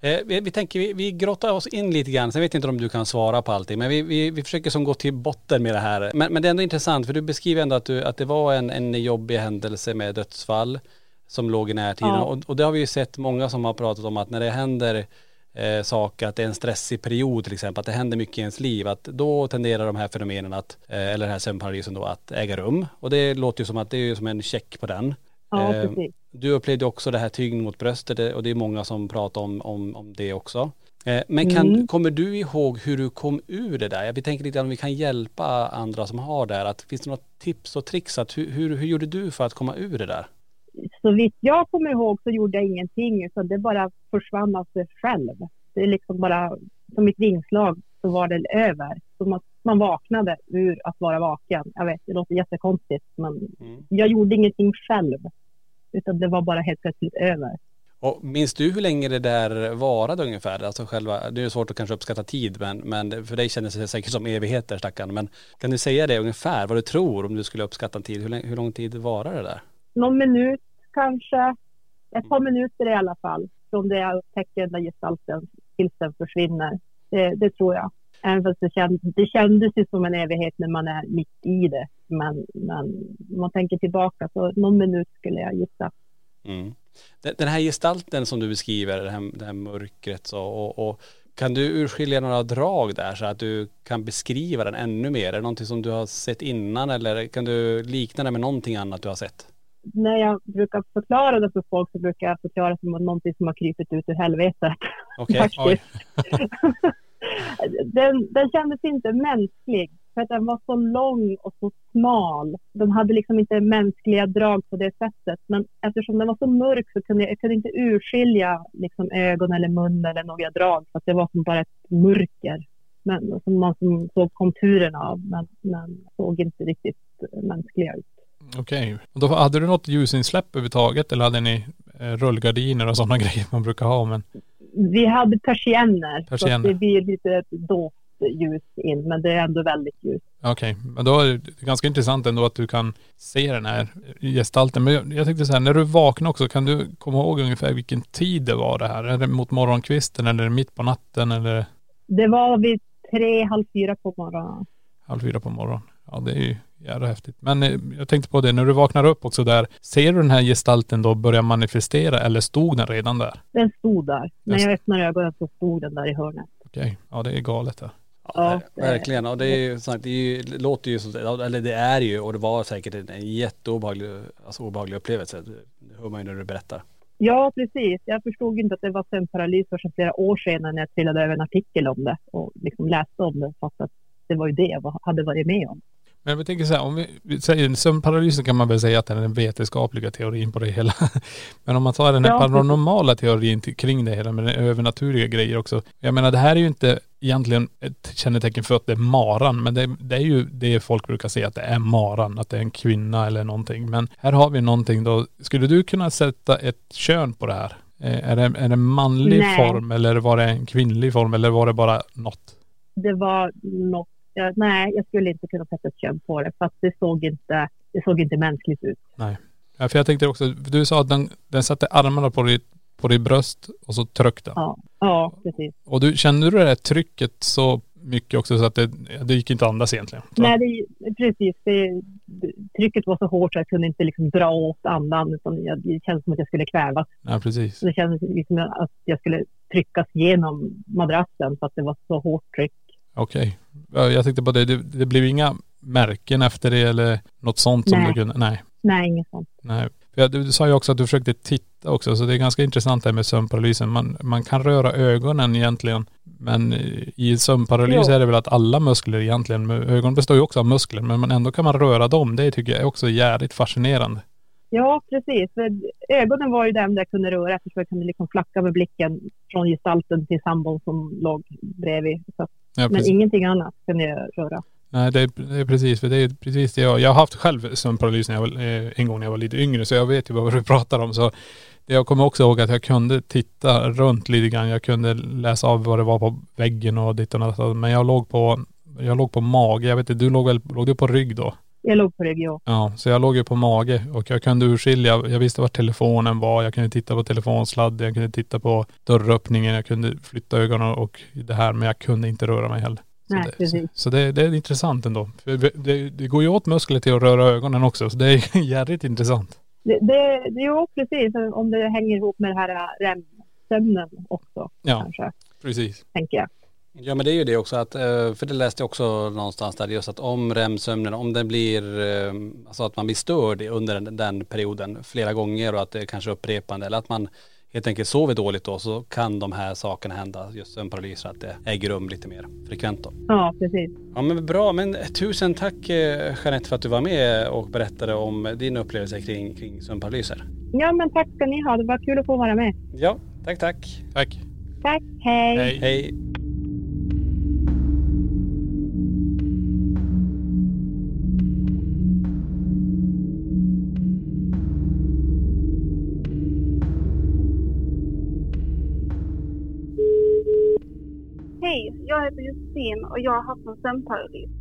Eh, vi, vi, tänker, vi, vi grottar oss in lite grann, sen vet jag inte om du kan svara på allting, men vi, vi, vi försöker som gå till botten med det här. Men, men det är ändå intressant, för du beskriver ändå att, du, att det var en, en jobbig händelse med dödsfall som låg i närtiden. Ja. Och, och det har vi ju sett många som har pratat om att när det händer eh, saker, att det är en stressig period till exempel, att det händer mycket i ens liv, att då tenderar de här fenomenen att, eh, eller den här sömnparalysen då, att äga rum. Och det låter ju som att det är som en check på den. Ja, eh, precis. Du upplevde också det här tyngd mot bröstet och det är många som pratar om, om, om det också. Eh, men kan, mm. kommer du ihåg hur du kom ur det där? Vi tänker lite om vi kan hjälpa andra som har det här. Att, finns det något tips och tricks? Att, hur, hur, hur gjorde du för att komma ur det där? så vitt jag kommer ihåg så gjorde jag ingenting utan det bara försvann av sig själv. Det är liksom bara som ett vingslag så var det över. Så man, man vaknade ur att vara vaken. Jag vet, det låter jättekonstigt men Mm. jag gjorde ingenting själv. Utan det var bara helt plötsligt över. Och minns du hur länge det där varade ungefär? Alltså själva, det är svårt att kanske uppskatta tid men, men för dig kändes det säkert som evigheter stackarn. Men kan du säga det ungefär, vad du tror om du skulle uppskatta en tid? Hur, lång- hur lång tid varar det där? Någon minut kanske. Ett par minuter i alla fall. Från det jag upptäcker den där gestalten tills den försvinner. Det, det tror jag. Även fast det, känd, det kändes ju som en evighet när man är mitt i det. Men, men man tänker tillbaka så någon minut skulle jag gissa. Mm. Den, här gestalten som du beskriver, det här, det här mörkret så, och, och kan du urskilja några drag där så att du kan beskriva den ännu mer? Är det någonting som du har sett innan eller kan du likna det med någonting annat du har sett? När jag brukar förklara det för folk så brukar jag förklara det som någonting som har krypit ut ur helvetet. Okej, Faktiskt den, den kändes inte mänsklig. För att den var så lång och så smal. Den hade liksom inte mänskliga drag på det sättet. Men eftersom den var så mörk så kunde jag, jag kunde inte urskilja liksom ögon eller mun eller några drag. För att det var som bara ett mörker. Men, som man som såg konturerna av. Men, men såg inte riktigt mänskliga ut. Okej. Och då hade du något ljusinsläpp överhuvudtaget eller hade ni eh, rullgardiner och sådana grejer man brukar ha men vi hade persienner. Så Persienner. att det blir lite doft ljus in. Men det är ändå väldigt ljust. okej. Men då är det ganska intressant ändå att du kan se den här gestalten. Men jag, tänkte så här, när du vaknar också, kan du komma ihåg ungefär vilken tid det var det här? Är det mot morgonkvisten eller mitt på natten eller Det var vid tre, halv fyra på morgonen. halv fyra på morgonen? Ja det är ju jävla häftigt. Men eh, jag tänkte på det, när du vaknar upp också där, ser du den här gestalten då börja manifestera eller stod den redan där? Den stod där. När jag öppnade ögonen så stod den där i hörnet. Okej, ja det är galet det. Ja, det- Verkligen, och det är ju sagt, det, är ju, det låter ju som, eller det är ju, och det var säkert en, en jätteobehaglig, alltså obehaglig upplevelse. Det hör man ju när du berättar. Ja, precis. Jag förstod inte att det var sömnparalys förrän flera år senare när jag trillade över en artikel om det och liksom läste om det fast att det var ju det jag hade varit med om. Men jag tänker så här, om vi, säger sömnparalysen kan man väl säga att det är den vetenskapliga teorin på det hela. Men om man tar den här Ja, paranormala teorin kring det hela med den övernaturliga grejer också. Jag menar det här är ju inte egentligen ett kännetecken för att det är maran, men det, det är ju det folk brukar säga att det är maran, att det är en kvinna eller någonting. Men här har vi någonting då. Skulle du kunna sätta ett kön på det här? Eh, Är det, är det en manlig Nej. form eller var det en kvinnlig form eller var det bara något? Det var något, jag, nej, jag skulle inte kunna sätta ett kön på det för att det såg inte, det såg inte mänskligt ut. Nej. Ja, för jag tänkte också, du sa att den, den satte armarna på ditt, på ditt bröst och så tryckte den. Ja, ja precis. Och du, kände du det där trycket så mycket också så att det, det gick inte att andas egentligen? Så. Nej, det, precis. Det, trycket var så hårt så jag kunde inte liksom dra åt andan utan jag, det kändes som att jag skulle kvävas. Nej, precis. Det kändes liksom att jag skulle tryckas genom madrassen för att det var så hårt tryck. Okej. Ja, Jag tänkte på det, det, det blev inga märken efter det eller något sånt som Nej. du kunde, nej. Nej, inget sånt. Nej. För du, du sa ju också att du försökte titta också, så det är ganska intressant det här med sömnparalysen. Man, man kan röra ögonen egentligen, men i sömnparalys Jo. är det väl att alla muskler egentligen, ögon består ju också av muskler, men man, ändå kan man röra dem. Det tycker jag är också jävligt fascinerande. Ja, precis. Ögonen var ju det enda jag kunde röra eftersom jag kunde liksom flacka med blicken från gestalten till sambon som låg bredvid. Så, Ja, men ingenting annat kunde jag röra. Nej det är, det är precis, för det är precis det jag, jag har haft själv sömnparalys när jag var, eh, en gång när jag var lite yngre så jag vet ju vad du pratar om. Så det jag kommer också ihåg att jag kunde titta runt lite grann. Jag kunde läsa av vad det var på väggen och ditt och datt. Men jag låg på, jag låg på mage. Jag vet inte, du låg väl, låg du på rygg då? Jag låg på rygg, ja. Ja, så jag låg ju på mage och jag kunde urskilja, jag visste var telefonen var, jag kunde titta på telefonsladden, jag kunde titta på dörröppningen, jag kunde flytta ögonen och det här, men jag kunde inte röra mig heller. Så Nej, det, precis. så det, det är intressant ändå. För det, det går ju åt muskler till att röra ögonen också, så det är jävligt intressant. Det, det, jo, precis. Om det hänger ihop med det här REM-sömnen också, Ja. kanske, Precis. tänker jag. Ja men det är ju det också att, eh, för det läste jag också någonstans där just att om REM-sömnen, om den blir, eh, alltså att man blir störd under den, den perioden flera gånger och att det är kanske upprepande eller att man helt enkelt sover dåligt då så kan de här sakerna hända. Just sömnparalyser, att det äger rum lite mer frekvent då. Ja, precis. Ja men bra, men tusen tack eh, Jeanette för att du var med och berättade om din upplevelse kring, kring sömnparalyser. Ja, men tack ska ni ha. Det var kul att få vara med. Ja, tack tack. Tack. Tack, hej. Hej. Hej. Jag heter Josefin och jag har haft en sömnparalys.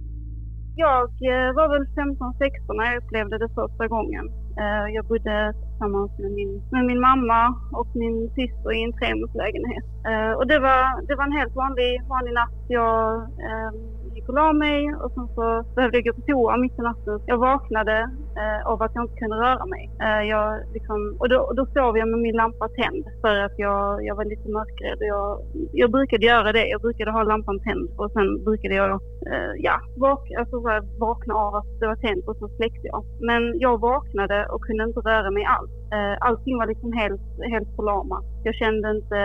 Jag eh, var väl 15-16 när jag upplevde det första gången. Eh, jag bodde tillsammans med min, med min mamma och min syster i en trerumslägenhet. Eh, och det var, det var en helt vanlig, vanlig natt. Jag eh, gick och la mig och sen så behövde jag gå på toa mitt i natten. Jag vaknade eh, av att jag inte kunde röra mig. Eh, jag liksom, och då, då sov jag med min lampa tänd för att jag, jag var lite mörkrädd. Jag, jag brukade göra det. Jag brukade ha lampan tänd och sen brukade jag eh, ja, vak, alltså så här, vakna av att det var tänt och så släckte jag. Men jag vaknade och kunde inte röra mig alls. Eh, allting var liksom helt, helt förlamat. Jag kände inte,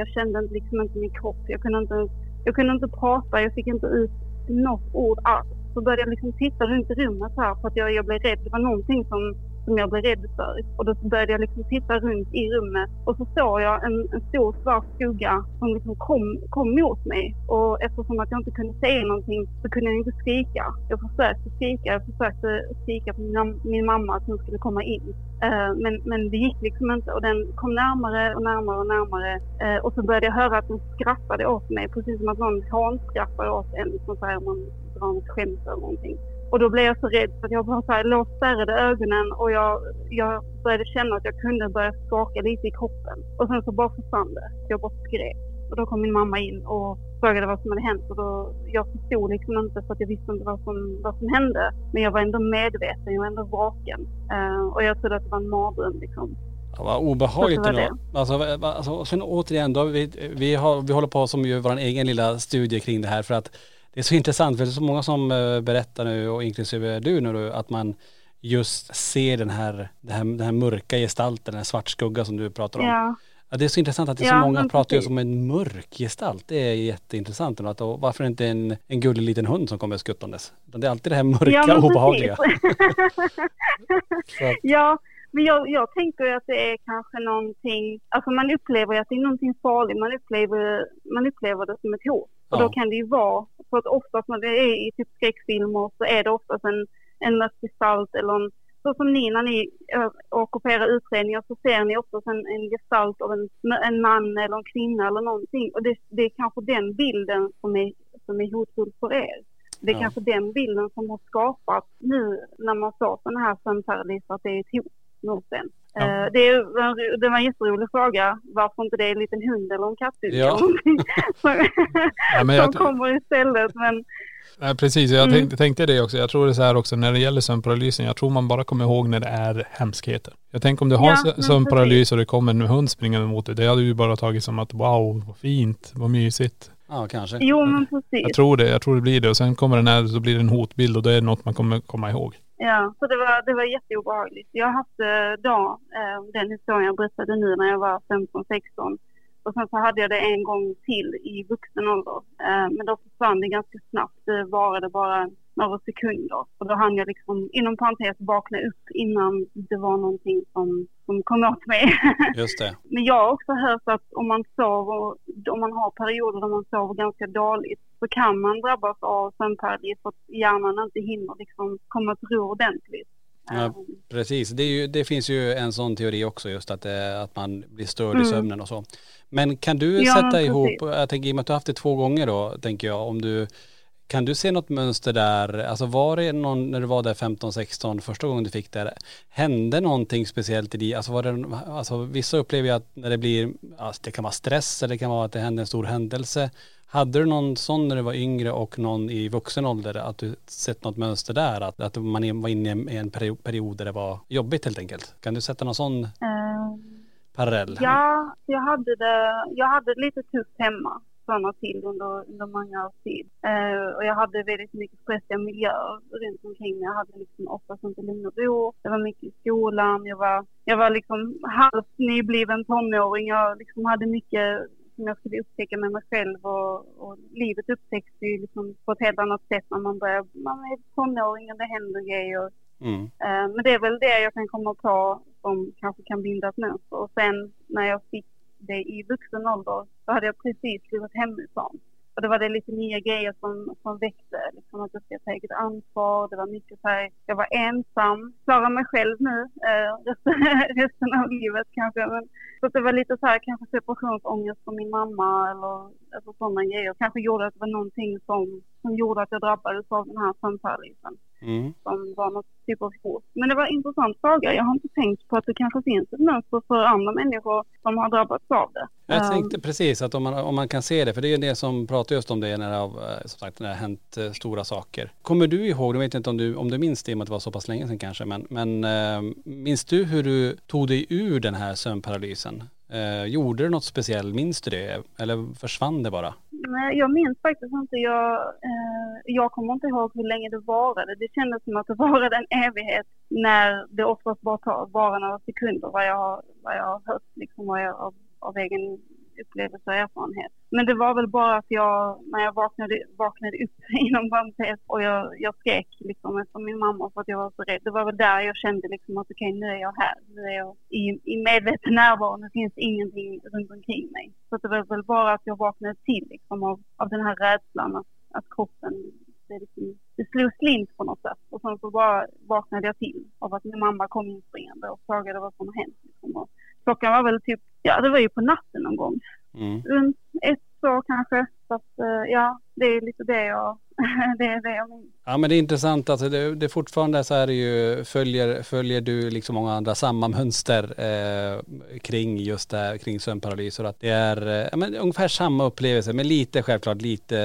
jag kände liksom inte min kropp. Jag kunde inte, jag kunde inte prata. Jag fick inte ut något ord alls. Så började jag liksom titta runt i rummet här för att jag, jag blev rädd. Det var någonting som, som jag blev rädd för. Och då började jag liksom titta runt i rummet och så såg jag en, en stor svart skugga som liksom kom, kom mot mig. Och eftersom att jag inte kunde säga någonting så kunde jag inte skrika. Jag försökte skrika, jag försökte skrika på min, min mamma att hon skulle komma in. Eh, men, men det gick liksom inte och den kom närmare och närmare och närmare. Eh, och så började jag höra att den skrattade åt mig precis som att någon hånskrattar åt en. Som så här, om man drar något skämt eller någonting. Och då blev jag så rädd så att jag bara låg spärrade ögonen och jag, jag började känna att jag kunde börja skaka lite i kroppen. Och sen så bara försvann det. Jag bara skrek. Och då kom min mamma in och frågade vad som hade hänt. Och då, jag förstod liksom inte för att jag visste inte vad som, vad som hände. Men jag var ändå medveten, jag var ändå vaken. Eh, och jag trodde att det var en mardröm liksom. Ja, vad obehagligt det var ändå. Alltså, alltså, och sen återigen, då, vi, vi, har, vi håller på som gör vår egen lilla studie kring det här för att det är så intressant för det är så många som eh, berättar nu och inklusive du nu att man just ser den här, den här, den här mörka gestalten, den här svart skugga som du pratar om. Ja. Ja, det är så intressant att det är så Ja, många pratar om en mörk gestalt. Det är jätteintressant. Att, och varför inte en, en gullig liten hund som kommer skuttandes? Det är alltid det här mörka Ja, obehagliga. ja, men jag, jag tänker att det är kanske någonting, alltså man upplever att det är någonting farligt, man upplever, man upplever det som ett hot. Och då kan det ju vara, för att oftast när det är i typ skräckfilmer så är det oftast en, en gestalt eller en, så som ni när ni på era utredningar så ser ni oftast en, en gestalt av en, en man eller en kvinna eller någonting. Och det, det är kanske den bilden som är, som är hotfull för er. Det är Ja. kanske den bilden som har skapat nu när man får sådana här sömnparalyser att det är ett hot mot en. Ja. Eh, Det, är, en- det var en jätterolig fråga varför inte det är en liten hund eller en kattunge Ja. som, Ja, som kommer istället. Men Nej, precis, jag Mm. tänkte, tänkte det också. Jag tror det är så här också när det gäller sömnparalysen. Jag tror man bara kommer ihåg när det är hemskheter. Jag tänker om du har Ja, sömnparalys och det kommer en hund springande mot dig. Det hade du bara tagit som att wow, vad fint, vad mysigt. Ja, kanske. jo men precis. Jag tror det, jag tror det blir det. Och sen kommer den här, så blir det en hotbild och då är det något man kommer komma ihåg. Ja, så det var, det var jätteobehagligt. Jag har haft eh, då, eh, den historien jag berättade nu när jag var 15-16. Och sen så hade jag det en gång till i vuxen ålder. Eh, men då försvann det ganska snabbt. Det varade bara några sekunder. Och då hann jag liksom inom parentes vakna upp innan det var någonting som, som kom åt mig. Just det. Men jag har också hört att om man sover, om man har perioder där man sover ganska dåligt så kan man drabbas av sömnparalys för att hjärnan inte hinner liksom komma till ro ordentligt. Ja, Ehm, precis. Det, ju, det finns ju en sån teori också just att, det, att man blir störd i Mm. sömnen och så. Men kan du Ja, sätta ihop, jag tänker i och med att du har haft det två gånger då, tänker jag, om du kan du se något mönster där, alltså var det någon, när du var där 15-16 första gången du fick det, hände någonting speciellt i dig? Alltså var det, alltså vissa upplever ju att när det blir, alltså det kan vara stress eller det kan vara att det händer en stor händelse. Hade du någon sån när du var yngre och någon i vuxen ålder, att du sett något mönster där? Att, att man var inne i en period, där det var jobbigt helt enkelt? Kan du sätta någon sån ehm, parallell? Ja, jag hade det, jag hade det lite tufft hemma. Stanna till under, under många års tid. Eh, och jag hade väldigt mycket stressiga miljöer runt omkring mig. Jag hade liksom oftast inte lugn och ro. Jag var mycket i skolan. Jag var, jag var liksom halvt nybliven tonåring. Jag liksom hade mycket som jag skulle upptäcka med mig själv och, och livet upptäcks ju liksom på ett helt annat sätt när man börjar, man är tonåring och det händer grejer. Mm. Eh, men det är väl det jag kan komma på som kanske kan binda ett mönster. Och sen när jag fick det i vuxen ålder så hade jag precis flyttat hemifrån. Och det var det lite nya grejer som, som väckte. Liksom att jag ska ta eget ansvar. Det var mycket så här, jag var ensam. Klarar mig själv nu eh, resten, resten av livet kanske. Men, så det var lite så här kanske separationsångest från min mamma eller alltså, sådana grejer. Kanske gjorde att det var någonting som, som gjorde att jag drabbades av den här sömnparalysen. Mm. Som var något typ av hot. Men det var en intressant fråga. Jag har inte tänkt på att det kanske finns ett mönster för andra människor som har drabbats av det. Jag Um, tänkte precis att om man, om man kan se det, för det är ju det som pratar just om det när det har, eh, som sagt, när det har hänt eh, stora saker. Kommer du ihåg, jag vet inte om du, om du minns det i och med att det var så pass länge sedan kanske, men, men eh, minns du hur du tog dig ur den här sömnparalysen? Eh, gjorde du något speciellt, minns du det? Eller försvann det bara? Nej, jag minns faktiskt inte. Jag, eh, jag kommer inte ihåg hur länge det varade. Det kändes som att det varade en evighet när det oftast bara tar bara några sekunder vad jag har, vad jag har hört liksom, vad jag, av, av egen upplevelse och erfarenhet. Men det var väl bara att jag, när jag vaknade, vaknade upp inom parentes och jag, jag skrek liksom efter min mamma för att jag var så rädd. Det var väl där jag kände liksom att okej, nu är jag här. Nu är jag i, i medveten närvaro. Nu finns ingenting runt omkring mig. Så det var väl bara att jag vaknade till liksom av, av den här rädslan att, att kroppen det, liksom, det slog slint på något sätt. Och sen så bara vaknade jag till av att min mamma kom inspringande och frågade vad som hänt. Liksom. Och klockan var väl typ, ja det var ju på natten någon gång. Mm. Runt ett så kanske. Så att eh, ja, det är lite det jag, det är det jag minns. Ja men det är intressant, alltså det, det fortfarande så är det ju, följer, följer du liksom många andra samma mönster eh, kring just det här, kring sömnparalys och att det är eh, men ungefär samma upplevelse, men lite självklart lite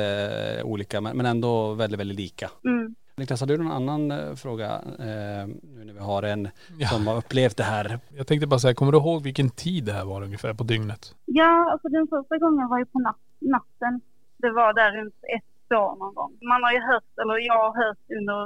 eh, olika men, men ändå väldigt, väldigt lika. Mm. Niklas, har du någon annan eh, fråga eh, nu när vi har en Ja. som har upplevt det här? Jag tänkte bara säga, kommer du ihåg vilken tid det här var ungefär på dygnet? Ja, alltså den första gången var ju på nat- natten. Det var där runt ett år någon gång. Man har ju hört, eller jag har hört under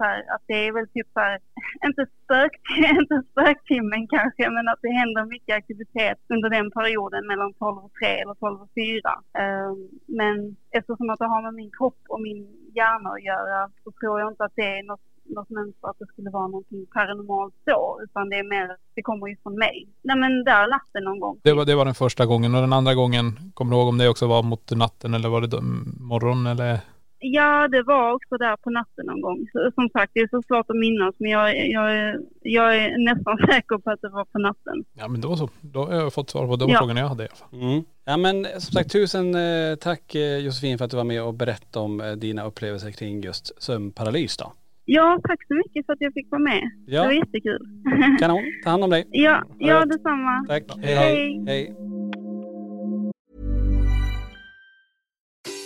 så här, att det är väl typ så här, inte, spök, inte spöktimmen kanske, men att det händer mycket aktivitet under den perioden mellan 12 och 3 eller 12 och 4. Ehm, men eftersom att det har med min kropp och min hjärna att göra så tror jag inte att det är något något mönster att det skulle vara någonting paranormalt så, utan det är mer, det kommer ju från mig. Nej men där natten någon gång. Det var, det var den första gången och den andra gången, kommer du ihåg om det också var mot natten eller var det mm, morgon eller? Ja, det var också där på natten någon gång. Som sagt, det är så svårt att minnas, men jag, jag, är- jag är nästan säker på att det var på natten. Ja men då så, då har jag fått svar på de Ja. frågorna jag hade i alla fall. Mm. Ja men som sagt tusen eh, tack eh, Josefin för att du var med och berättade om eh, dina upplevelser kring just sömnparalys då. Ja, tack så mycket för att jag fick vara med. Ja. Det var jättekul. Kanon, ta hand om dig. ja, ja detsamma. Tack. Hej Hej. hej.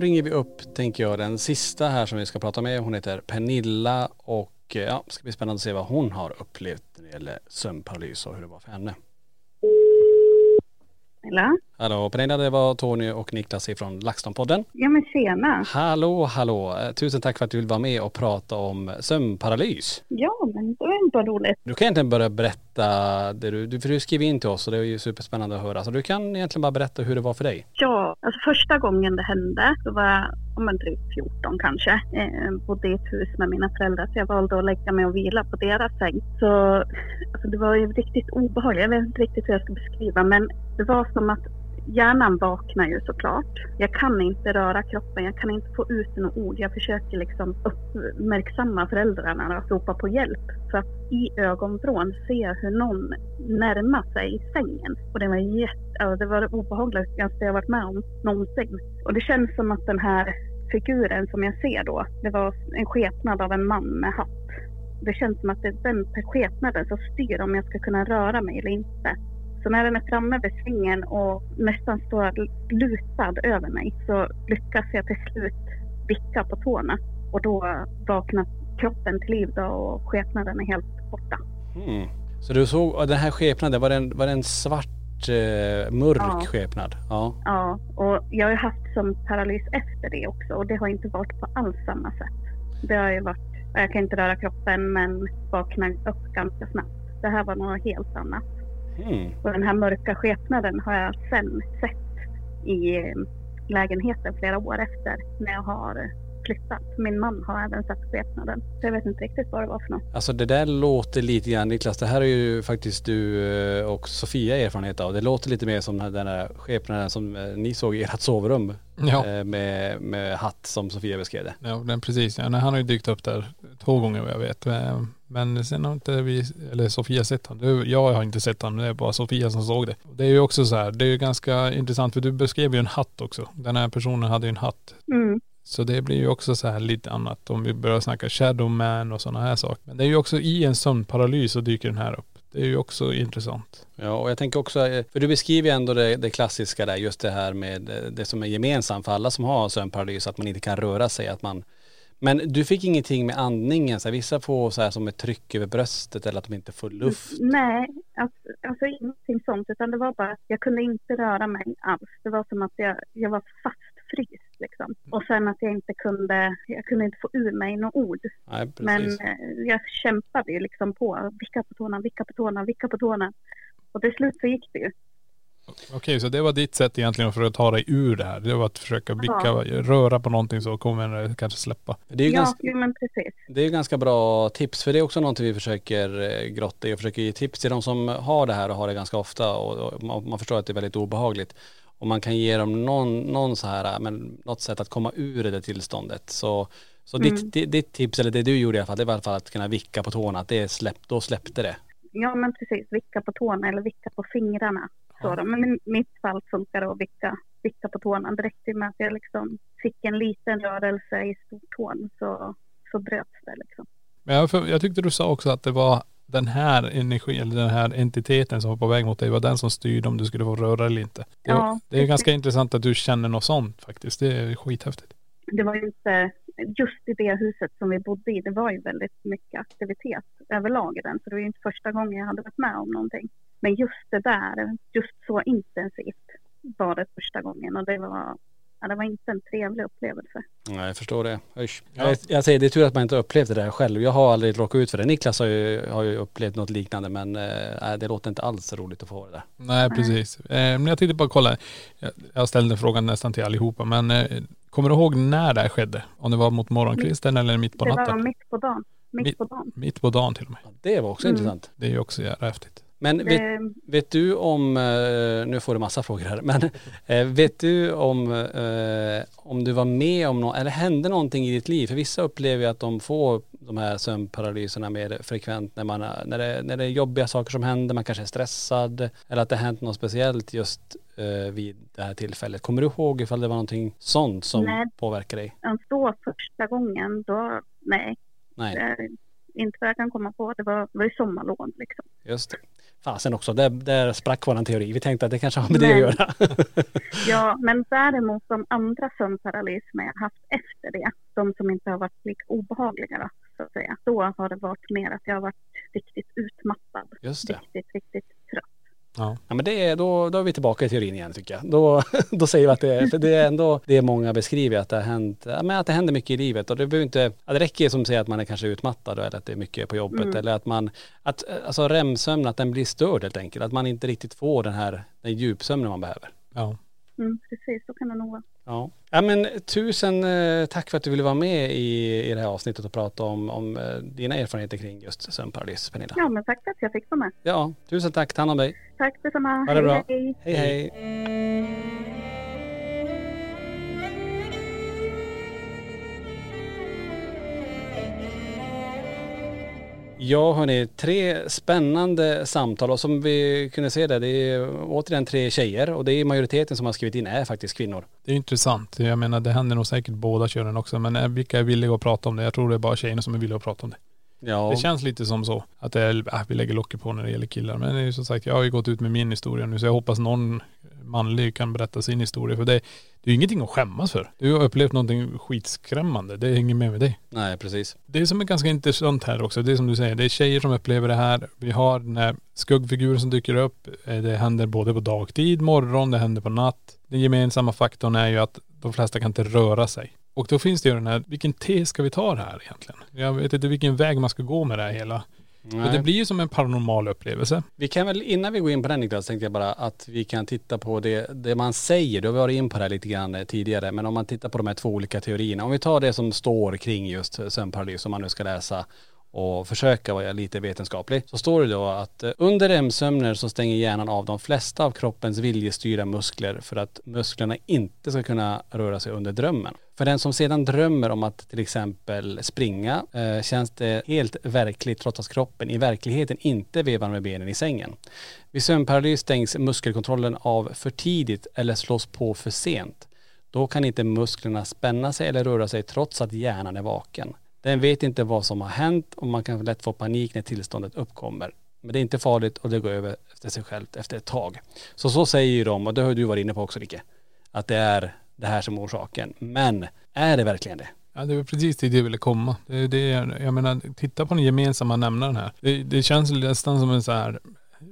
Då ringer vi upp, tänker jag, den sista här som vi ska prata med. Hon heter Pernilla och eh, ja, det ska bli spännande att se vad hon har upplevt när det gäller sömnparalys och hur det var för henne. Eller? Hallå Pernilla, det var Tony och Niklas ifrån LaxTon-podden. Ja men tjena. Hallå, hallå. Eh, Tusen tack för att du vill vara med och prata om sömnparalys. Ja men det var inte roligt. Du kan egentligen börja berätta, det du, du, för du skrev in till oss och det är ju superspännande att höra. Så du kan egentligen bara berätta hur det var för dig. Ja, alltså första gången det hände, då var jag om en drygt 14 kanske. Eh, bodde i ett hus med mina föräldrar så jag valde att lägga mig och vila på deras säng. Så alltså, det var ju riktigt obehagligt. Jag vet inte riktigt hur jag ska beskriva men det var som att hjärnan vaknar ju såklart. Jag kan inte röra kroppen, jag kan inte få ut några ord. Jag försöker liksom uppmärksamma föräldrarna och ropa på hjälp. För att i ögonvrån se hur någon närmar sig sängen. Och det var jätte, alltså det var det obehagligaste jag varit med om någonsin. Och det känns som att den här figuren som jag ser då, det var en skepnad av en man med hatt. Det känns som att det är den skepnaden som styr om jag ska kunna röra mig eller inte. Så när den är framme vid sängen och nästan står lutad över mig så lyckas jag till slut vicka på tårna. Och då vaknar kroppen till liv då och skepnaden är helt borta. Mm. Så du såg, den här skepnaden, var det en, var det en svart, eh, mörk Ja. skepnad? Ja. Ja, och jag har haft som paralys efter det också och det har inte varit på alls samma sätt. Det har ju varit, jag kan inte röra kroppen men vaknar upp ganska snabbt. Det här var något helt annat. Mm. Och den här mörka skepnaden har jag sen sett i eh, lägenheten flera år efter när jag har flyttat. Min man har även sett skepnaden. Så jag vet inte riktigt vad det var för något. Alltså det där låter lite grann, Niklas, det här är ju faktiskt du eh, och Sofia erfarenhet av. Det låter lite mer som den där skepnaden som eh, ni såg i ert sovrum. Ja. eh, Med, med hatt som Sofia beskrev det. Ja, den, precis. Ja, han har ju dykt upp där två gånger vad jag vet. Men sen har inte vi, eller Sofia sett. Det- Jag har inte sett han, det är bara Sofia som såg det. Det är ju också så här, det är ju ganska intressant för du beskrev ju en hatt också. Den här personen hade ju en hatt. Mm. Så det blir ju också så här lite annat om vi börjar snacka shadow man och sådana här saker. Men det är ju också i en sömnparalys så dyker den här upp. Det är ju också intressant. Ja och jag tänker också, eh, för du beskriver ju ändå det, det klassiska där, just det här med eh, det som är gemensamt för alla som har sömnparalys, att man inte kan röra sig, att man men du fick ingenting med andningen, så här, vissa får så här som ett tryck över bröstet eller att de inte får luft. Nej, alltså, alltså ingenting sånt. Utan det var bara att jag kunde inte röra mig alls. Det var som att jag, jag var fastfryst liksom. Och sen att jag inte kunde, jag kunde inte få ur mig några ord. Nej. Men eh, jag kämpade ju liksom på. Vicka på tårna, vicka på tårna, vicka på tårna. Och till slut så gick det ju. Okej, så det var ditt sätt egentligen för att ta dig ur det här. Det var att försöka blicka, Ja. röra på någonting så kommer det kanske släppa. Det är ju ja, ganska, jo, men precis. Det är ganska bra tips för det är också någonting vi försöker eh, grotta i och försöker ge tips till de som har det här och har det ganska ofta och, och man, man förstår att det är väldigt obehagligt. Och man kan ge dem någon, någon så här, men något sätt att komma ur det tillståndet. Så, så Mm. ditt, ditt, tips, eller det du gjorde i alla fall, det var i alla fall att kunna vicka på tårna, att det släpp, då släppte det. Ja, men precis. Vicka på tårna eller vicka på fingrarna. Så då. Men i mitt fall funkar det att vicka, vicka på tårna. Det räckte med att jag liksom fick en liten rörelse i stortån så, så bröts det liksom. Men jag, för, jag tyckte du sa också att det var den här energin, eller den här entiteten som var på väg mot dig, var den som styrde om du skulle få röra eller inte. Det, Ja, det är ganska intressant att du känner något sånt faktiskt. Det är skithäftigt. Det var ju inte, just i det huset som vi bodde i, det var ju väldigt mycket aktivitet överlag i den. Så det var ju inte första gången jag hade varit med om någonting. Men just det där, just så intensivt var det första gången och det var, ja, det var inte en trevlig upplevelse. Nej, jag förstår det. Usch. Jag, jag säger det är tur att man inte har upplevt det där själv. Jag har aldrig råkat ut för det. Niklas har ju, har ju upplevt något liknande men eh, det låter inte alls roligt att få det där. Nej, precis. Eh, men jag tänkte bara kolla. Jag, jag ställde frågan nästan till allihopa, men eh, kommer du ihåg när det här skedde? Om det var mot morgonkvisten eller mitt på det natten? var mitt på dagen. Mitt, Mitt- på dagen. Mitt på dagen till och med. Det var också Mm. intressant. Det är ju också jävla häftigt. Men vet, vet du om, eh, nu får du massa frågor här, men eh, vet du om, eh, om du var med om något, eller hände någonting i ditt liv? För vissa upplever ju att de får de här sömnparalyserna mer frekvent när, man, är- när, det, när det är jobbiga saker som händer, man kanske är stressad eller att det hänt något speciellt just vid det här tillfället. Kommer du ihåg ifall det var någonting sånt som Nej. påverkar dig? Då första gången, då, nej. Nej. Det, inte vad jag kan komma på. Det var, det var ju sommarlov liksom. Just det. Fasen också, där, där sprack våran teori. Vi tänkte att det kanske har med det Nej. att göra. Ja, men däremot de andra sömnparalysmer jag haft efter det, de som inte har varit lika obehagliga då, så att säga, då har det varit mer att jag har varit riktigt utmattad. Just det. Riktigt, riktigt. Ja. Ja men det är, då, då är vi tillbaka i teorin igen tycker jag. Då, då säger vi att det är, för det är ändå det många beskriver att det har hänt, ja, men att det händer mycket i livet och det behöver inte, det räcker som säger att man är kanske utmattad eller att det är mycket på jobbet Mm. eller att man, att alltså REM-sömn, att den blir störd helt enkelt. Att man inte riktigt får den här, den djupsömnen man behöver. Ja. Mm, precis, så kan det nog vara. Ja. ja men tusen eh, tack för att du ville vara med i, i det här avsnittet och prata om, om eh, dina erfarenheter kring just sömnparalys, Pernilla. Ja, men tack för att jag fick vara med. Ja, tusen tack, ta hand om dig. Tack detsamma. Ha det bra. hej. Hej hej. Ja hörni, tre spännande samtal och som vi kunde se där, det är återigen tre tjejer och det är majoriteten som har skrivit in är faktiskt kvinnor. Det är intressant. Jag menar det händer nog säkert båda könen också. Men eh, vilka är villiga att prata om det? Jag tror det är bara tjejerna som är villiga att prata om det. Ja. Det känns lite som så. Att det är, äh, vi lägger locket på när det gäller killar. Men det är ju som sagt, jag har ju gått ut med min historia nu så jag hoppas någon manlig kan berätta sin historia. För det, det är ju ingenting att skämmas för. Du har upplevt någonting skitskrämmande. Det hänger med med dig. Nej precis. Det som är ganska intressant här också, det är som du säger, det är tjejer som upplever det här. Vi har den här skuggfiguren som dyker upp. Eh, Det händer både på dagtid, morgon, det händer på natt. Den gemensamma faktorn är ju att de flesta kan inte röra sig. Och då finns det ju den här, vilken te ska vi ta det här egentligen? Jag vet inte vilken väg man ska gå med det här hela. Nej. det blir ju som en paranormal upplevelse. Vi kan väl, innan vi går in på den Niklas, tänkte jag bara att vi kan titta på det, det man säger. Du har varit in på det här lite grann tidigare, men om man tittar på de här två olika teorierna. Om vi tar det som står kring just sömnparalys, om man nu ska läsa och försöka vara lite vetenskaplig, så står det då att eh, under REM-sömner så stänger hjärnan av de flesta av kroppens viljestyrda muskler för att musklerna inte ska kunna röra sig under drömmen. För den som sedan drömmer om att till exempel springa eh, känns det helt verkligt trots att kroppen i verkligheten inte vevar med benen i sängen. Vid sömnparalys stängs muskelkontrollen av för tidigt eller slås på för sent. Då kan inte musklerna spänna sig eller röra sig trots att hjärnan är vaken. Den vet inte vad som har hänt och man kan lätt få panik när tillståndet uppkommer. Men det är inte farligt och det går över efter sig självt efter ett tag. Så så säger ju de och det har du varit inne på också Ricke. Att det är det här som orsaken. Men är det verkligen det? Ja det var precis dit jag ville komma. Det, det, jag menar, titta på den gemensamma nämnaren här. Det, det känns nästan som en så här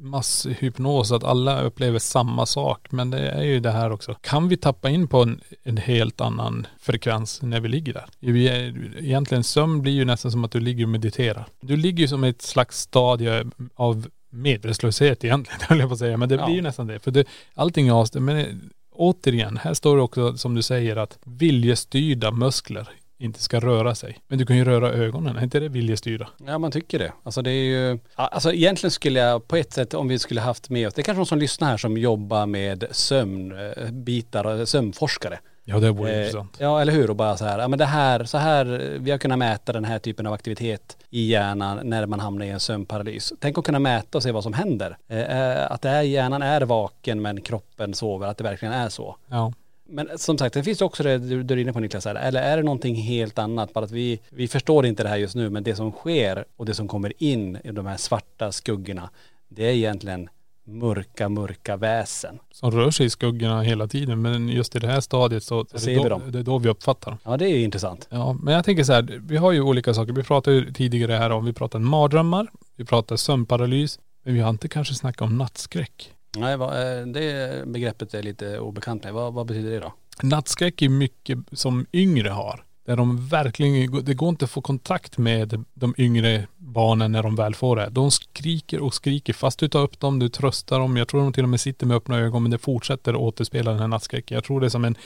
masshypnos, att alla upplever samma sak. Men det är ju det här också. Kan vi tappa in på en, en helt annan frekvens när vi ligger där? Vi är, egentligen sömn blir ju nästan som att du ligger och mediterar. Du ligger ju som ett slags stadie av medvetslöshet egentligen, höll jag på att säga. Men det Ja. blir ju nästan det. För det, allting är avstämt. Men återigen, här står det också som du säger att viljestyrda muskler inte ska röra sig. Men du kan ju röra ögonen, är inte det viljestyrda? Ja man tycker det. Alltså det är ju, alltså egentligen skulle jag på ett sätt om vi skulle haft med oss, det är kanske någon som lyssnar här som jobbar med sömnbitar eh, sömnforskare. Ja det vore Eh, intressant. Ja eller hur och bara så här, ja men det här, så här, vi har kunnat mäta den här typen av aktivitet i hjärnan när man hamnar i en sömnparalys. Tänk att kunna mäta och se vad som händer. Eh, eh, att det här hjärnan är vaken men kroppen sover, att det verkligen är så. Ja. Men som sagt, det finns också det du, du är inne på Niklas, här, eller är det någonting helt annat? Bara att vi, vi förstår inte det här just nu, men det som sker och det som kommer in i de här svarta skuggorna, det är egentligen mörka, mörka väsen. Som rör sig i skuggorna hela tiden. Men just i det här stadiet så, är ser det, vi då, dem. det är då vi uppfattar dem. Ja det är intressant. Ja, men jag tänker så här, vi har ju olika saker. Vi pratade ju tidigare här om, vi pratade mardrömmar, vi pratade sömnparalys, men vi har inte kanske snackat om nattskräck. Nej, eh, det begreppet är lite obekant med. Vad, vad betyder det då? Nattskräck är mycket som yngre har. Där de verkligen, det går inte att få kontakt med de yngre barnen när de väl får det. De skriker och skriker fast du tar upp dem, du tröstar dem. Jag tror de till och med sitter med öppna ögon men det fortsätter att återspela den här nattskräcken. Jag tror det är som en,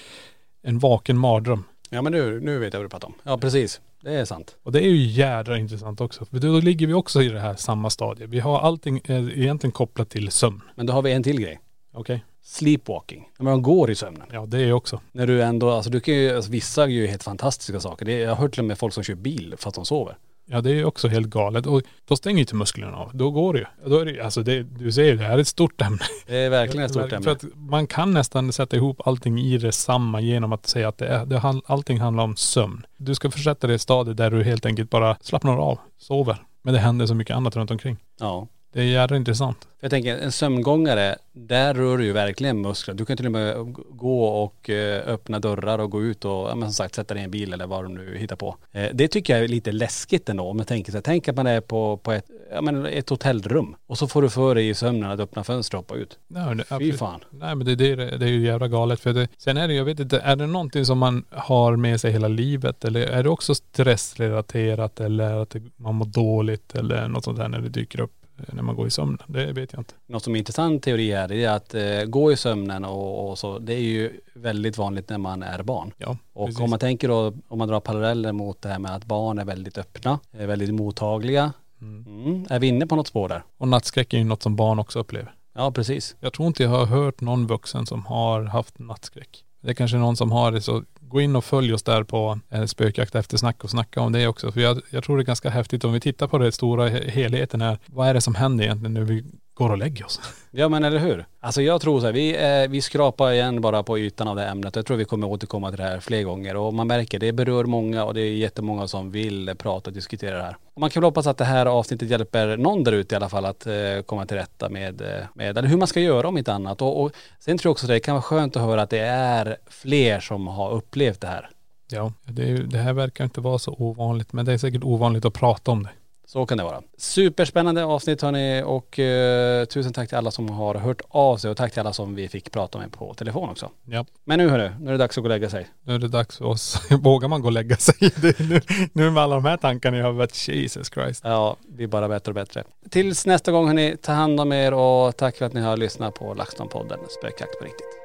en vaken mardröm. Ja men nu, nu vet jag vad du pratar om. Ja precis. det är sant. Och det är ju jädra intressant också. För då ligger vi också i det här samma stadie. Vi har allting eh, egentligen kopplat till sömn. Men då har vi en till grej. Okej? Sleepwalking. Man går i sömnen. Ja det är också. När du ändå, alltså du kan ju, alltså, vissa gör ju helt fantastiska saker. Det, jag har hört till och med folk som kör bil fast de sover. Ja det är ju också helt galet. Och då stänger ju inte musklerna av. Då går det ju. Då är det, alltså det, du ser ju, det här är ett stort ämne. Det är verkligen ett stort För ämne. att man kan nästan sätta ihop allting i det samma genom att säga att det är, det, hand- allting handlar om sömn. Du ska försätta dig i ett stadie där du helt enkelt bara slappnar av, sover. Men det händer så mycket annat runt omkring. Ja. Det är jävla intressant. Jag tänker en sömngångare, där rör du ju verkligen muskler. Du kan till och med gå och eh, öppna dörrar och gå ut och, ja, men som sagt, sätta dig i en bil eller vad du nu hittar på. Eh, Det tycker jag är lite läskigt ändå om jag tänker så här, tänk att man är på, på ett, ja, men ett hotellrum och så får du för dig i sömnen att öppna fönster och hoppa ut. Nej, det, Fy absolut. fan. Nej men det, det, är- det är ju jävla galet. För det, sen är det, jag vet inte, är det någonting som man har med sig hela livet? Eller är det också stressrelaterat eller att man mår dåligt eller något sånt där när det dyker upp när man går i sömnen? Det vet jag inte. Något som är intressant teori här är att eh, gå i sömnen och, och så, det är ju väldigt vanligt när man är barn. Ja, Och precis. om man tänker då, om man drar paralleller mot det här med att barn är väldigt öppna, är väldigt mottagliga. Mm. Är vi inne på något spår där? Och nattskräck är ju något som barn också upplever. Ja precis. Jag tror inte jag har hört någon vuxen som har haft nattskräck. Det är kanske någon som har det så gå in och följ oss där på eh, spökjakt efter snack och snacka om det också. För jag, jag tror det är ganska häftigt om vi tittar på det stora helheten här. Vad är det som händer egentligen när vi går och lägger oss? Ja men eller hur? Alltså jag tror så här, vi, eh, vi skrapar igen bara på ytan av det här ämnet. Jag tror vi kommer återkomma till det här fler gånger och man märker det berör många och det är jättemånga som vill prata och diskutera det här. Och man kan väl hoppas att det här avsnittet hjälper någon där ute i alla fall att eh, komma till rätta med, eh, med eller hur man ska göra om inte annat. Och, och sen tror jag också att det kan vara skönt att höra att det är fler som har upplevt det här. Ja, det, är, det här verkar inte vara så ovanligt men det är säkert ovanligt att prata om det. Så kan det vara. Superspännande avsnitt hörni och eh, tusen tack till alla som har hört av sig och tack till alla som vi fick prata med på telefon också. Ja. Men nu hörru, nu är det dags att gå och lägga sig. Nu är det dags för oss. Vågar man gå och lägga sig? Det, nu, nu med alla de här tankarna jag har varit, Jesus Christ. Ja, vi bara bättre och bättre. Tills nästa gång hörni, ta hand om er och tack för att ni har lyssnat på LaxTon-podden Spökjakt på riktigt.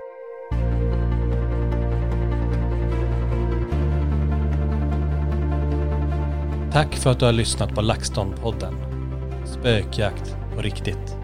Tack för att du har lyssnat på LaxTon-podden. Spökjakt på riktigt.